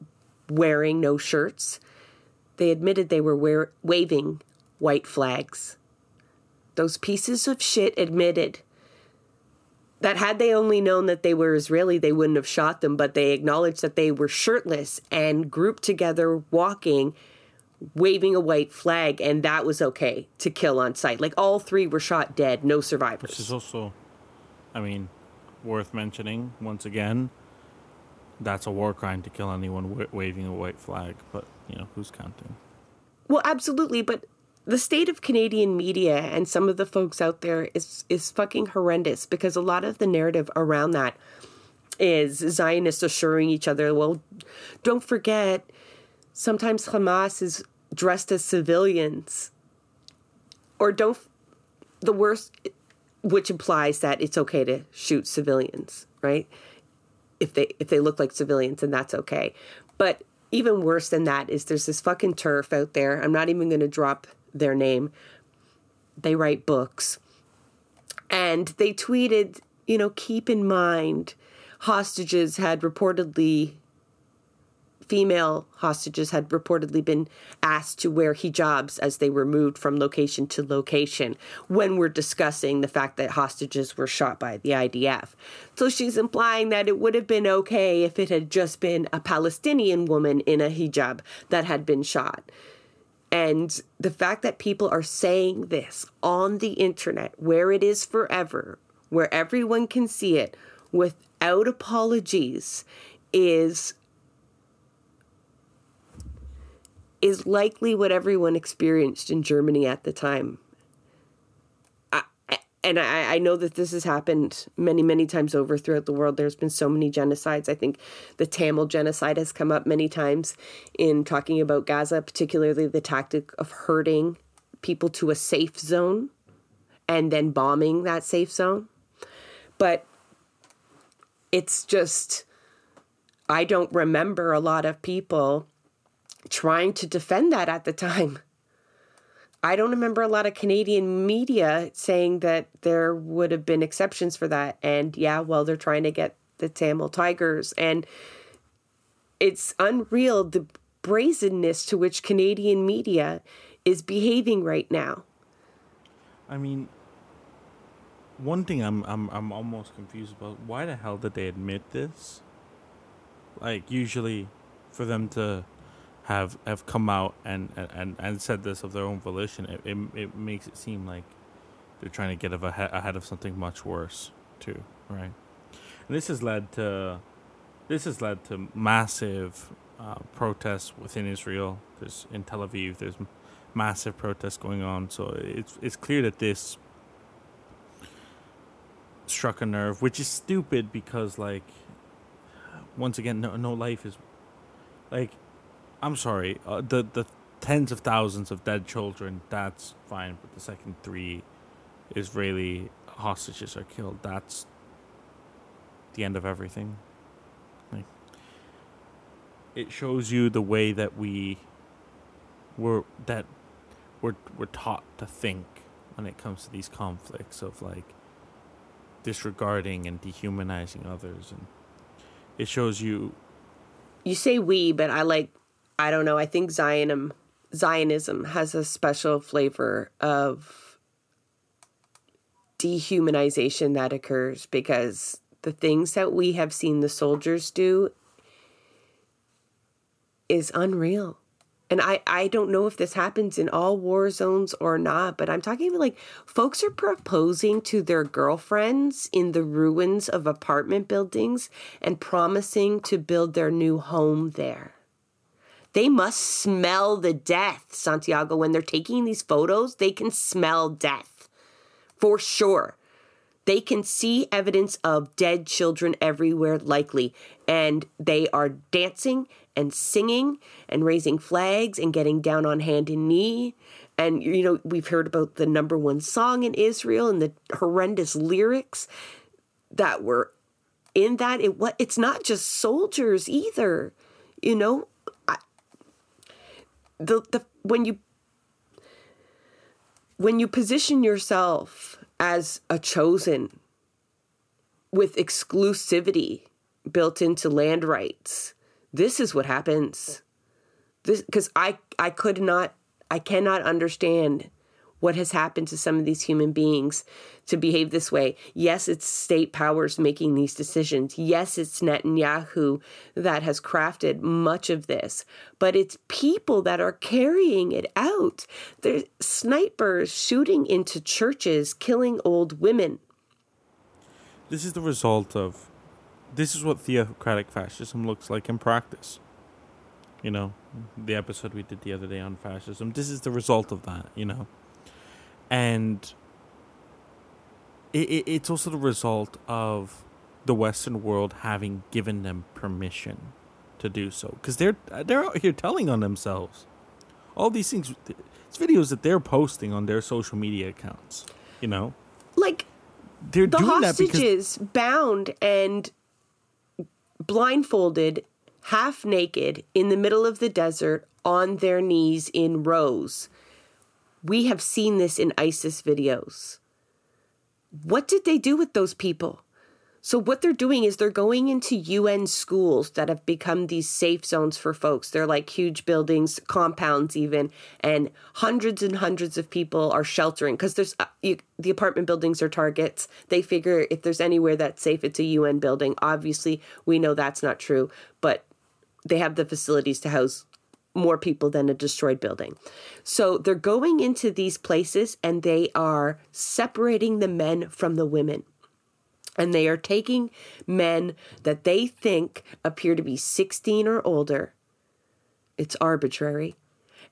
wearing no shirts, they admitted they were wear- waving white flags. Those pieces of shit admitted that had they only known that they were Israeli, they wouldn't have shot them, but they acknowledged that they were shirtless and grouped together walking, waving a white flag, and that was okay to kill on sight. Like all three were shot dead, no survivors. Which is also, I mean, worth mentioning once again. That's a war crime to kill anyone wa- waving a white flag, but you know who's counting? Well, absolutely, but the state of Canadian media and some of the folks out there is is fucking horrendous because a lot of the narrative around that is Zionists assuring each other, well, don't forget, sometimes Hamas is dressed as civilians. Or don't, the worst, which implies that it's okay to shoot civilians, right? If they if they look like civilians, and that's okay. But even worse than that is there's this fucking turf out there. I'm not even going to drop their name. They write books. And they tweeted, you know, keep in mind, hostages had reportedly, female hostages had reportedly been asked to wear hijabs as they were moved from location to location when we're discussing the fact that hostages were shot by the IDF. So she's implying that it would have been okay if it had just been a Palestinian woman in a hijab that had been shot. And the fact that people are saying this on the internet, where it is forever, where everyone can see it without apologies, is is likely what everyone experienced in Germany at the time. And I, I know that this has happened many, many times over throughout the world. There's been so many genocides. I think the Tamil genocide has come up many times in talking about Gaza, particularly the tactic of herding people to a safe zone and then bombing that safe zone. But it's just, I don't remember a lot of people trying to defend that at the time. I don't remember a lot of Canadian media saying that there would have been exceptions for that. And yeah, well, they're trying to get the Tamil Tigers. And it's unreal the brazenness to which Canadian media is behaving right now. I mean, one thing I'm I'm I'm almost confused about. Why the hell did they admit this? Like usually, for them to have have come out and and, and said this of their own volition, it, it, it makes it seem like they're trying to get ahead, of something much worse too, right? And this has led to this has led to massive uh, protests within Israel. There's in Tel Aviv. There's massive protests going on. So it's it's clear that this struck a nerve, which is stupid because like once again, no no life is like I'm sorry, uh, the the tens of thousands of dead children. That's fine, but the second three Israeli hostages are killed. That's the end of everything. Like, it shows you the way that we were that we're we're taught to think when it comes to these conflicts of like disregarding and dehumanizing others and it shows you. You say we, but I like. I don't know. I think Zionism Zionism has a special flavor of dehumanization that occurs because the things that we have seen the soldiers do is unreal. And I, I don't know if this happens in all war zones or not, but I'm talking like folks are proposing to their girlfriends in the ruins of apartment buildings and promising to build their new home there. They must smell the death, Santiago. When they're taking these photos, they can smell death for sure. They can see evidence of dead children everywhere, likely, and they are dancing and singing and raising flags and getting down on hand and knee. And, you know, we've heard about the number one song in Israel and the horrendous lyrics that were in that. It, what, it's not just soldiers either. You know, the, the, when you, when you position yourself as a chosen with exclusivity built into land rights. This is what happens. This because I I could not I cannot understand what has happened to some of these human beings to behave this way. Yes, it's state powers making these decisions. Yes, it's Netanyahu that has crafted much of this, but it's people that are carrying it out. There's snipers shooting into churches, killing old women. This is the result of this is what theocratic fascism looks like in practice. You know, the episode we did the other day on fascism. This is the result of that, you know and it, it, it's also the result of the Western world having given them permission to do so because they're they're out here telling on themselves all these things. It's videos that they're posting on their social media accounts. You know, like they're the doing hostages that because- bound and blindfolded, half naked, in the middle of the desert on their knees in rows we have seen this in ISIS videos. What did they do with those people? So, what they're doing is they're going into UN schools that have become these safe zones for folks. They're like huge buildings, compounds, even, and hundreds and hundreds of people are sheltering because there's uh, you, the apartment buildings are targets. They figure if there's anywhere that's safe, it's a UN building. Obviously, we know that's not true, but they have the facilities to house more people than a destroyed building. So they're going into these places and they are separating the men from the women. And they are taking men that they think appear to be 16 or older. It's arbitrary.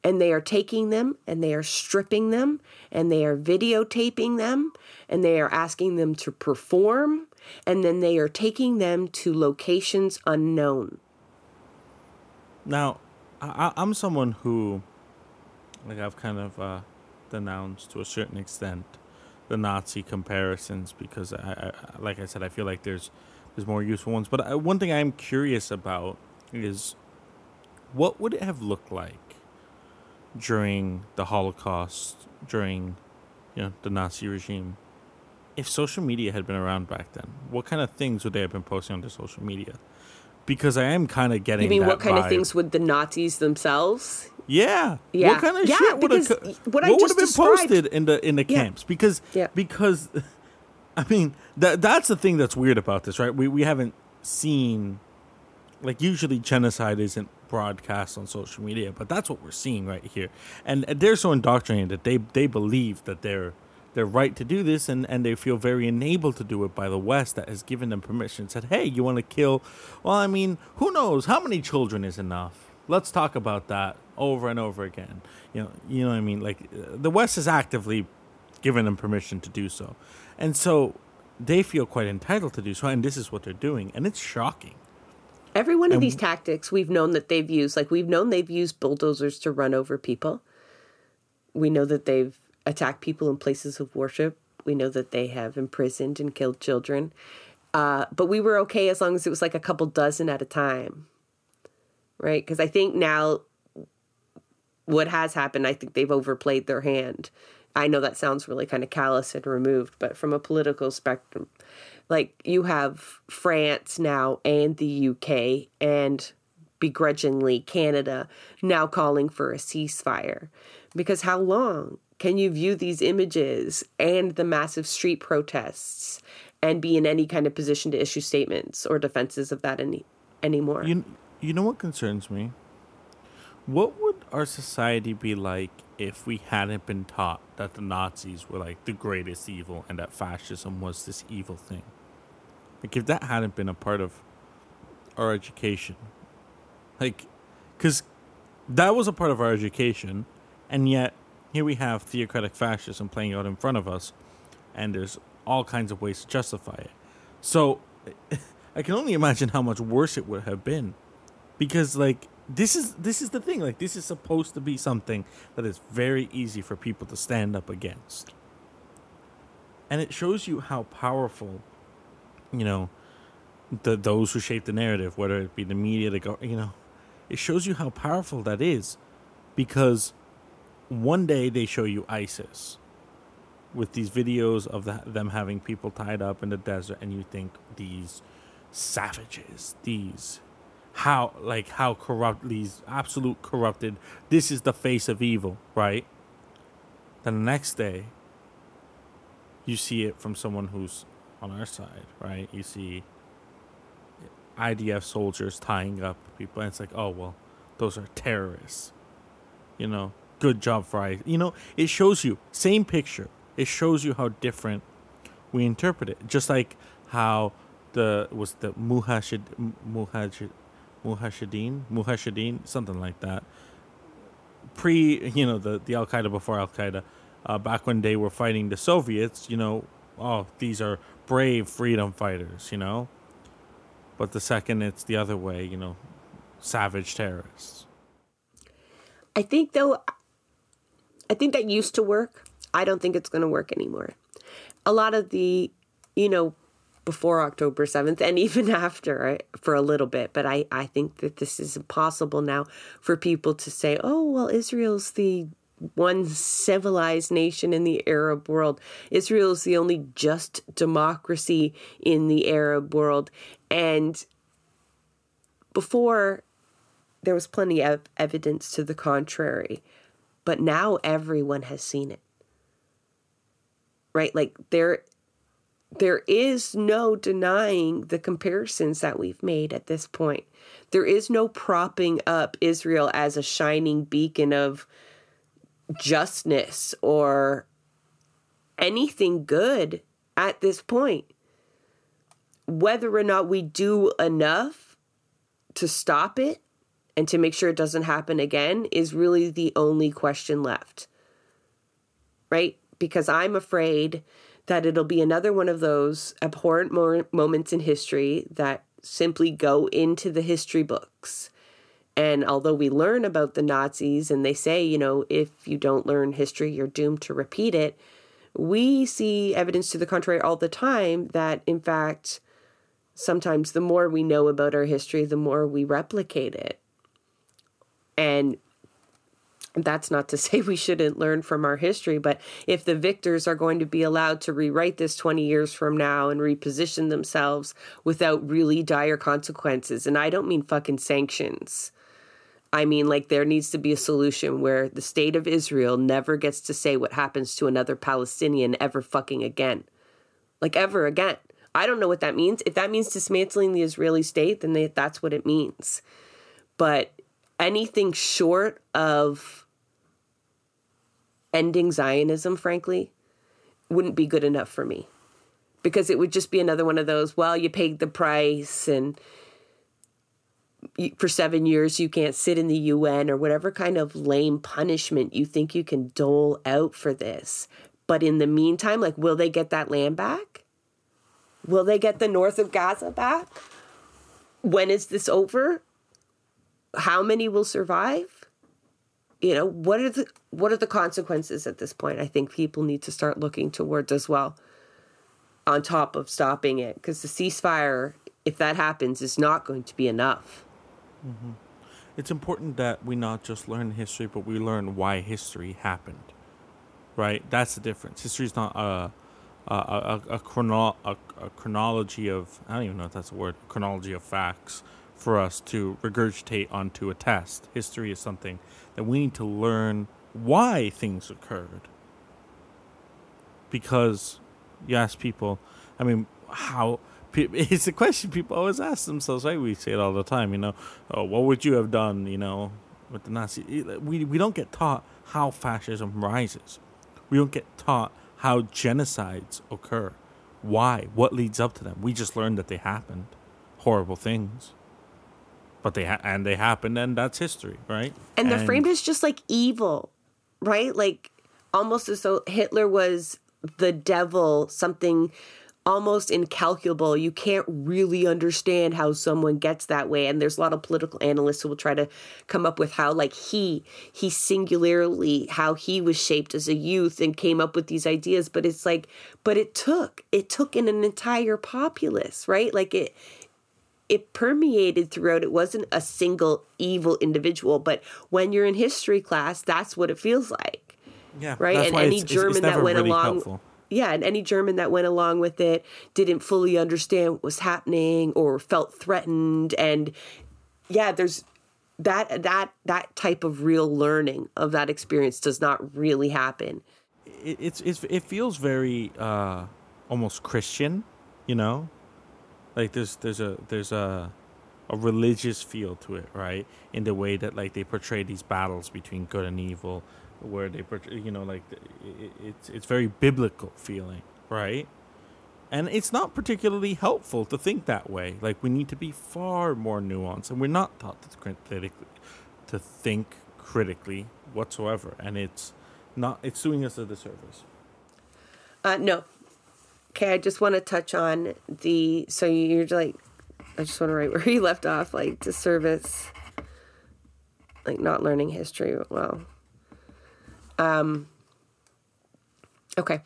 And they are taking them and they are stripping them and they are videotaping them and they are asking them to perform. And then they are taking them to locations unknown. Now, I, am someone who, like, I've kind of uh, denounced to a certain extent the Nazi comparisons because, I, I, like I said, I feel like there's there's more useful ones. But I, uh, one thing I'm curious about is what would it have looked like during the Holocaust, during you know the Nazi regime, if social media had been around back then? What kind of things would they have been posting on their social media? Because I am kind of getting. You mean what kind vibe. of things would the Nazis themselves? Yeah. Yeah. What kind of yeah, shit would have what, what would have been described. posted in the in the yeah. camps? Because yeah. because (laughs) I mean that that's the thing that's weird about this, right? We we haven't seen like usually genocide isn't broadcast on social media, but that's what we're seeing right here. And they're so indoctrinated that they they believe that they're their right to do this and, and they feel very enabled to do it by the West that has given them permission. Said, hey, you want to kill? Well, I mean, who knows? How many children is enough? Let's talk about that over and over again. You know, you know what I mean? Like the West has actively given them permission to do so. And so they feel quite entitled to do so. And this is what they're doing. And it's shocking. Every one of and, these tactics we've known that they've used, like we've known they've used bulldozers to run over people. We know that they've attack people in places of worship. We know that they have imprisoned and killed children. Uh, but we were okay as long as it was like a couple dozen at a time. Right? Because I think now what has happened, I think they've overplayed their hand. I know that sounds really kind of callous and removed, but from a political spectrum, like you have France now and the UK and begrudgingly Canada now calling for a ceasefire. Because how long can you view these images and the massive street protests and be in any kind of position to issue statements or defenses of that any anymore? You, you know what concerns me? What would our society be like if we hadn't been taught that the Nazis were like the greatest evil and that fascism was this evil thing? Like, if that hadn't been a part of our education, like, because that was a part of our education, and yet here we have theocratic fascism playing out in front of us, and there's all kinds of ways to justify it. So, (laughs) I can only imagine how much worse it would have been, because like this is this is the thing. Like, this is supposed to be something that is very easy for people to stand up against, and it shows you how powerful, you know, the those who shape the narrative, whether it be the media, the go, you know, it shows you how powerful that is, because one day they show you ISIS with these videos of the, them having people tied up in the desert, and you think these savages, these how like how corrupt these absolute corrupted. This is the face of evil, right? Then the next day, you see it from someone who's on our side, right? You see IDF soldiers tying up people, and it's like, oh well, those are terrorists, you know good job for I. You know, it shows you same picture. It shows you how different we interpret it. Just like how the was the muhashid muhajid muhashidin muhashidin something like that. Pre, you know, the the Al Qaeda before Al Qaeda, uh, back when they were fighting the Soviets. You know, oh, these are brave freedom fighters. You know, but the second it's the other way, you know, savage terrorists. I think though I think that used to work. I don't think it's going to work anymore. A lot of the, you know, before October 7th and (laughs) even after for a little bit, but I, I think that this is impossible now for people to say, oh, well, Israel's the one civilized nation in the Arab world. Israel is the only just democracy in the Arab world. And before, there was plenty of evidence to the contrary. But now everyone has seen it. Right? Like there there is no denying the comparisons that we've made at this point. There is no propping up Israel as a shining beacon of justness or anything good at this point. Whether or not we do enough to stop it and to make sure it doesn't happen again is really the only question left. Right? Because I'm afraid that it'll be another one of those abhorrent mo- moments in history that simply go into the history books. And although we learn about the Nazis and they say, you know, if you don't learn history, you're doomed to repeat it, we see evidence to the contrary all the time that, in fact, sometimes the more we know about our history, the more we replicate it. And that's not to (laughs) say we shouldn't learn from our history, but if the victors are going to be allowed to rewrite this 20 years from now and reposition themselves without really dire consequences, and I don't mean fucking sanctions. I mean, like, there needs to be a solution where the state of Israel never gets to say what happens to another Palestinian ever fucking again. Like, ever again. I don't know what that means. If that means dismantling the Israeli state, then they, that's what it means. But anything short of ending Zionism, frankly, wouldn't be good enough for me. Because it would just be another one of those, well, you paid the price and for seven years you can't sit in the UN or whatever kind of lame punishment you think you can dole out for this. But in the meantime, like, will they get that land back? Will they get the north of Gaza back? When is this over? How many will survive? You know, what are the what are the consequences at this point? I think people need to start looking towards as well. On top of stopping it, because the ceasefire, if that happens, is not going to be enough. Mm-hmm. It's important that we not just learn history, but we learn why history happened. right? That's the difference. History is not a a a, a, chrono, a, a chronology of I don't even know if that's a word chronology of facts for us to regurgitate onto a test. History is something that we need to learn why things occurred. Because you ask people, I mean, how (laughs) it's a question people always ask themselves, right? We say it all the time, you know, oh, what would you have done, you know, with the Nazi? We, we don't get taught how fascism rises. We don't get taught how genocides occur. Why? What leads up to them? We just learn that they happened. Horrible things. But they ha- and they happened and that's history, right? And they're framed as just like evil, right? Like almost as though Hitler was the devil, something almost incalculable. You can't really understand how someone gets that way. And there's a lot of political analysts who will try to come up with how, like, he, he singularly, how he was shaped as a youth and came up with these ideas. But it's like, but it took, it took in an entire populace, right? Like, it, it permeated throughout. It wasn't a single evil individual, but when you're in history class, that's what it feels like. Yeah, right. And any it's, German it's, it's that went really along, helpful yeah, and any German that went along with it didn't fully understand what was happening or felt threatened. And yeah, there's that that that type of real learning of that experience does not really happen. It, it's, it's it feels very uh, almost Christian, you know, like there's there's a there's a a religious feel to it, right? In the way that like they portray these battles between good and evil, where they portray, you know like it's it's very biblical feeling right? And it's not particularly helpful to think that way. Like we need to be far more nuanced and we're not taught to critically to think critically whatsoever and it's not it's doing us a disservice. Uh no okay i just want to touch on the so you're like i just want to write (laughs) where you left off like disservice like not learning history well um, okay.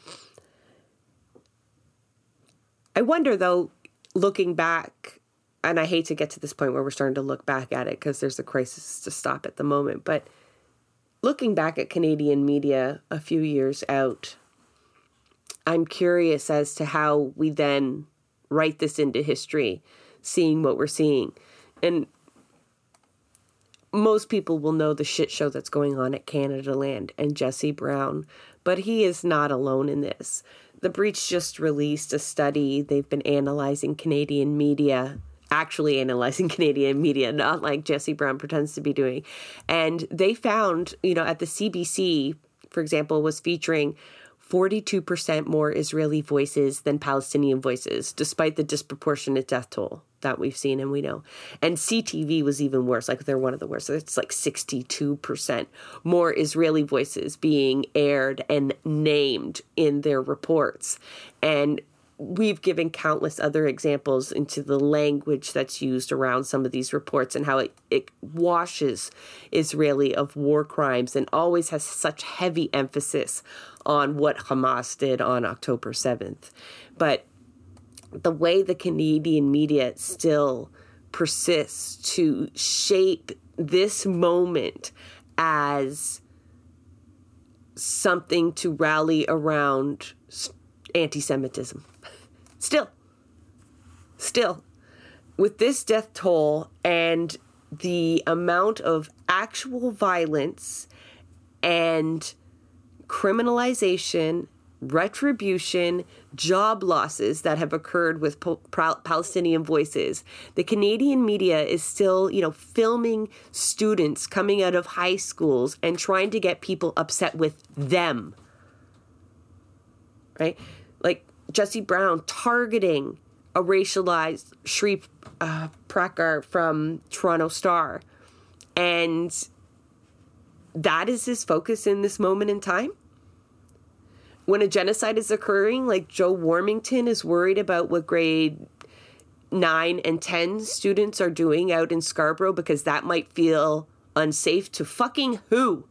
I wonder though, looking back, and I hate to get to this point where we're starting to look back at it because there's a crisis to stop at the moment, but looking back at Canadian media a few years out, I'm curious as to how we then write this into history, seeing what we're seeing. And most people will know the shit show that's going on at Canadaland and Jesse Brown, but he is not alone in this. The Breach just released a study. They've been analyzing Canadian media, actually analyzing (laughs) Canadian media, not like Jesse Brown pretends to be doing. And they found, you know, at the CBC, for example, was featuring 42% more Israeli voices than Palestinian voices, despite the disproportionate death toll that we've seen and we know. And CTV was even worse. Like they're one of the worst. It's like 62% more Israeli voices being aired and named in their reports. And we've given countless other examples into the language that's used around some of these reports and how it, it washes Israeli of war crimes and always has such heavy emphasis on what Hamas did on October 7th. But the way the Canadian media still persists to shape this moment as something to rally around anti Semitism. Still, still, with this death toll and the amount of actual violence and criminalization retribution, job losses that have occurred with Palestinian voices. The Canadian media is still, you know, filming students coming out of high schools and trying to get people upset with them. Right? Like Jesse Brown targeting a racialized Shree uh, from Toronto Star. And that is his focus in this moment in time when a genocide is occurring, like Joe Warmington is worried about what grade nine and 10 students are doing out in Scarborough because that might feel unsafe to fucking who?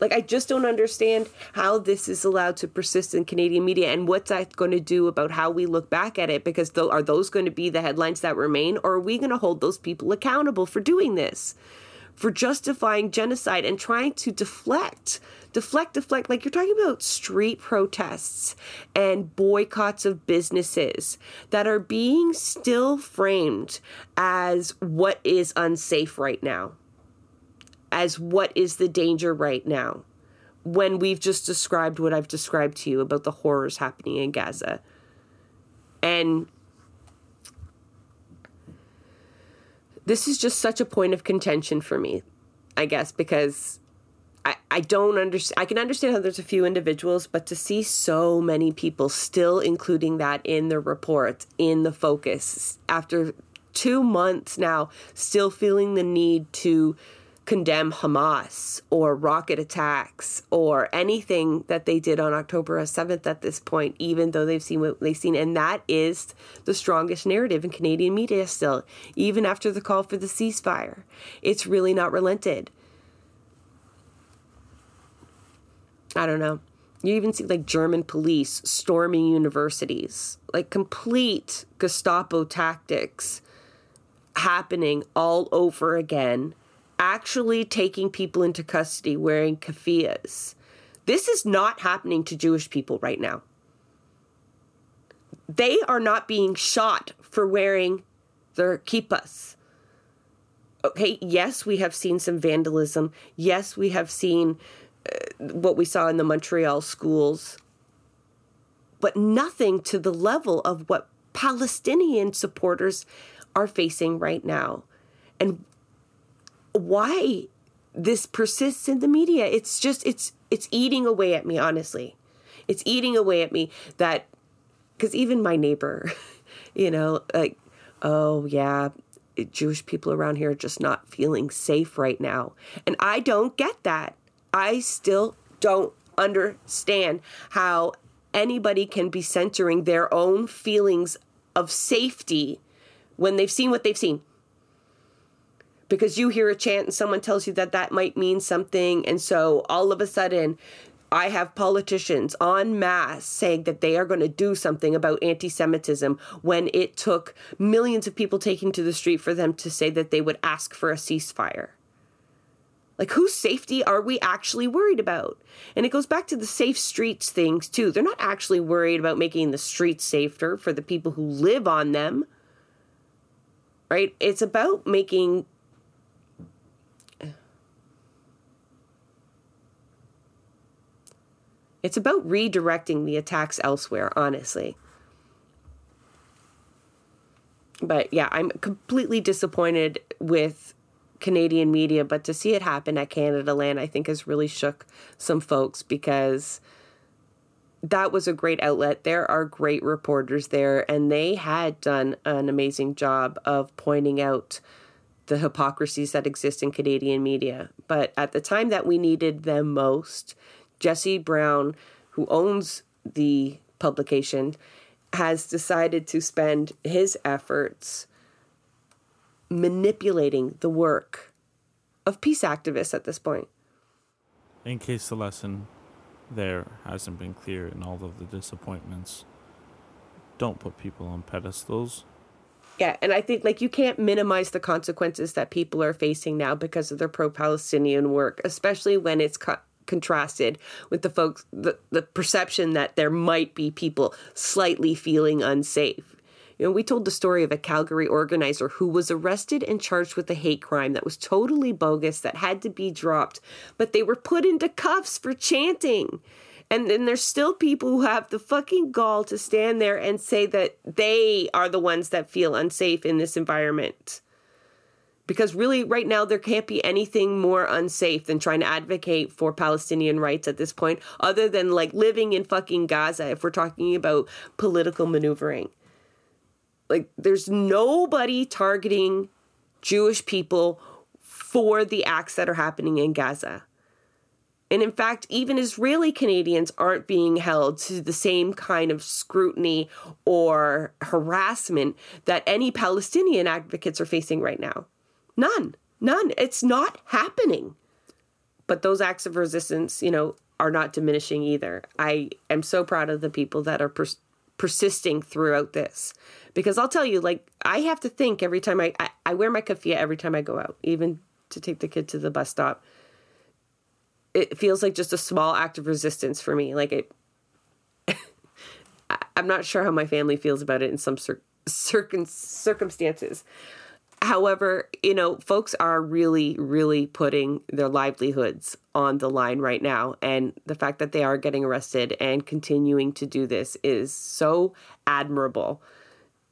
Like, I just don't understand how this is allowed to persist in Canadian media and what's that going to do about how we look back at it because th- are those going to be the headlines that remain or are we going to hold those people accountable for doing this? for justifying genocide and trying to deflect, deflect, deflect. Like you're talking about street protests and boycotts of businesses that are being still framed as what is unsafe right now, as what is the danger right now, when we've just described what I've described to you about the horrors happening in Gaza. And this is just such a point of contention for me, I guess, because I, I don't understand. I can understand how there's a few individuals, but to see so many people still including that in the report, in the focus, after two months now, still feeling the need to condemn Hamas or rocket attacks or anything that they did on October 7th at this point, even though they've seen what they've seen. And that is the strongest narrative in Canadian media still, even after the call for the ceasefire. It's really not relented. I don't know. You even see like German police storming universities, like complete Gestapo tactics happening all over again actually taking people into custody wearing keffiyehs. This is not happening to Jewish people right now. They are not being shot for wearing their kippas. Okay, yes, we have seen some vandalism. Yes, we have seen uh, what we saw in the Montreal schools. But nothing to the level of what Palestinian supporters are facing right now. And why this persists in the media. It's just it's it's eating away at me, honestly. It's eating away at me that because even my neighbor, (laughs) you know, like, oh yeah, Jewish people around here are just not feeling safe right now. And I don't get that. I still don't understand how anybody can be centering their own feelings of safety when they've seen what they've seen because you hear a chant and someone tells you that that might mean something. And so all of a sudden, I have politicians en masse saying that they are going to do something about anti Semitism when it took millions of people taking to the street for them to say that they would ask for a ceasefire. Like, whose safety are we actually worried about? And it goes back to the safe streets things, too. They're not actually worried about making the streets safer for the people who live on them, right? It's about making It's about redirecting the attacks elsewhere, honestly. But yeah, I'm completely disappointed with Canadian media, but to see it happen at Canadaland, I think has really shook some folks because that was a great outlet. There are great reporters there, and they had done an amazing job of pointing out the hypocrisies that exist in Canadian media. But at the time that we needed them most, Jesse Brown, who owns the publication, has decided to spend his efforts manipulating the work of peace activists at this point. In case the lesson there hasn't been clear in all of the disappointments, don't put people on pedestals. Yeah, and I think like you can't minimize the consequences that people are facing now because of their pro-Palestinian work, especially when it's co- contrasted with the folks the, the perception that there might be people slightly feeling unsafe. You know we told the story of a calgary organizer who was arrested and charged with a hate crime that was totally bogus that had to be dropped but they were put into cuffs for chanting. And then there's still people who have the fucking gall to stand there and say that they are the ones that feel unsafe in this environment because really right now there can't be anything more unsafe than trying to advocate for Palestinian rights at this point other than like living in fucking Gaza if we're talking about political maneuvering like there's nobody targeting Jewish people for the acts that are happening in Gaza and in fact, even Israeli Canadians aren't being held to the same kind of scrutiny or harassment that any Palestinian advocates are facing right now. None. None. It's not happening. But those acts of resistance, you know, are not diminishing either. I am so proud of the people that are pers- persisting throughout this. Because I'll tell you, like, I have to think every time I, I, I wear my keffiyeh every time I go out, even to take the kid to the bus stop. It feels like just a small act of resistance for me. Like it, (laughs) I'm not sure how my family feels about it in some cir- circum- circumstances. However, you know, folks are really, really putting their livelihoods on the line right now. And the fact that they are getting arrested and continuing to do this is so admirable.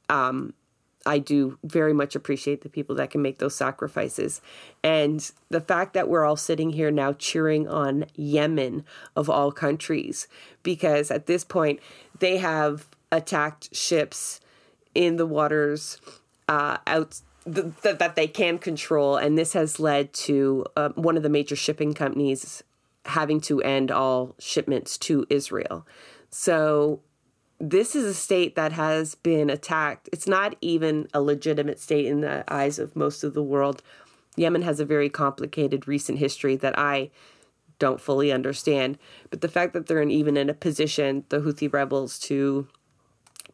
Um, I do very much appreciate the people that can make those sacrifices. And the fact that we're all sitting here now cheering on Yemen, of all countries, because at this point they have attacked ships in the waters uh, out. Th- that they can control, and this has led to uh, one of the major shipping companies having to end all shipments to Israel. So this is a state that has been attacked. It's not even a legitimate state in the eyes of most of the world. Yemen has a very complicated recent history that I don't fully understand. But the fact that they're in, even in a position, the Houthi rebels, to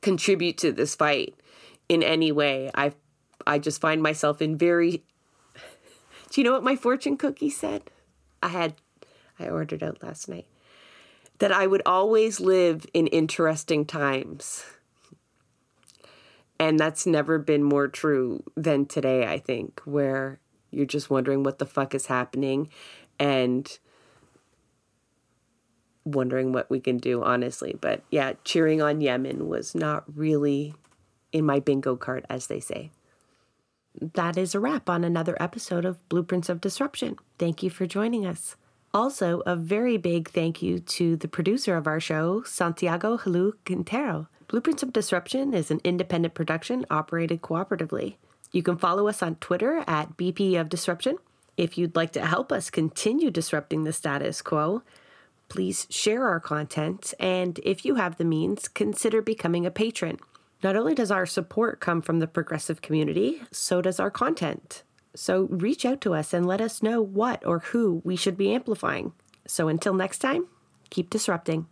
contribute to this fight in any way, I I just find myself in very. Do you know what my fortune cookie said? I had I ordered out last night that I would always live in interesting times. And that's never been more true than today, I think, where you're just wondering what the fuck is happening and wondering what we can do, honestly. But yeah, cheering on Yemen was not really in my bingo card, as they say. That is a wrap on another episode of Blueprints of Disruption. Thank you for joining us. Also, a very big thank you to the producer of our show, Santiago Halu Quintero. Blueprints of Disruption is an independent production operated cooperatively. You can follow us on Twitter at BP of Disruption. If you'd like to help us continue disrupting the status quo, please share our content, and if you have the means, consider becoming a patron. Not only does our support come from the progressive community, so does our content. So reach out to us and let us know what or who we should be amplifying. So until next time, keep disrupting.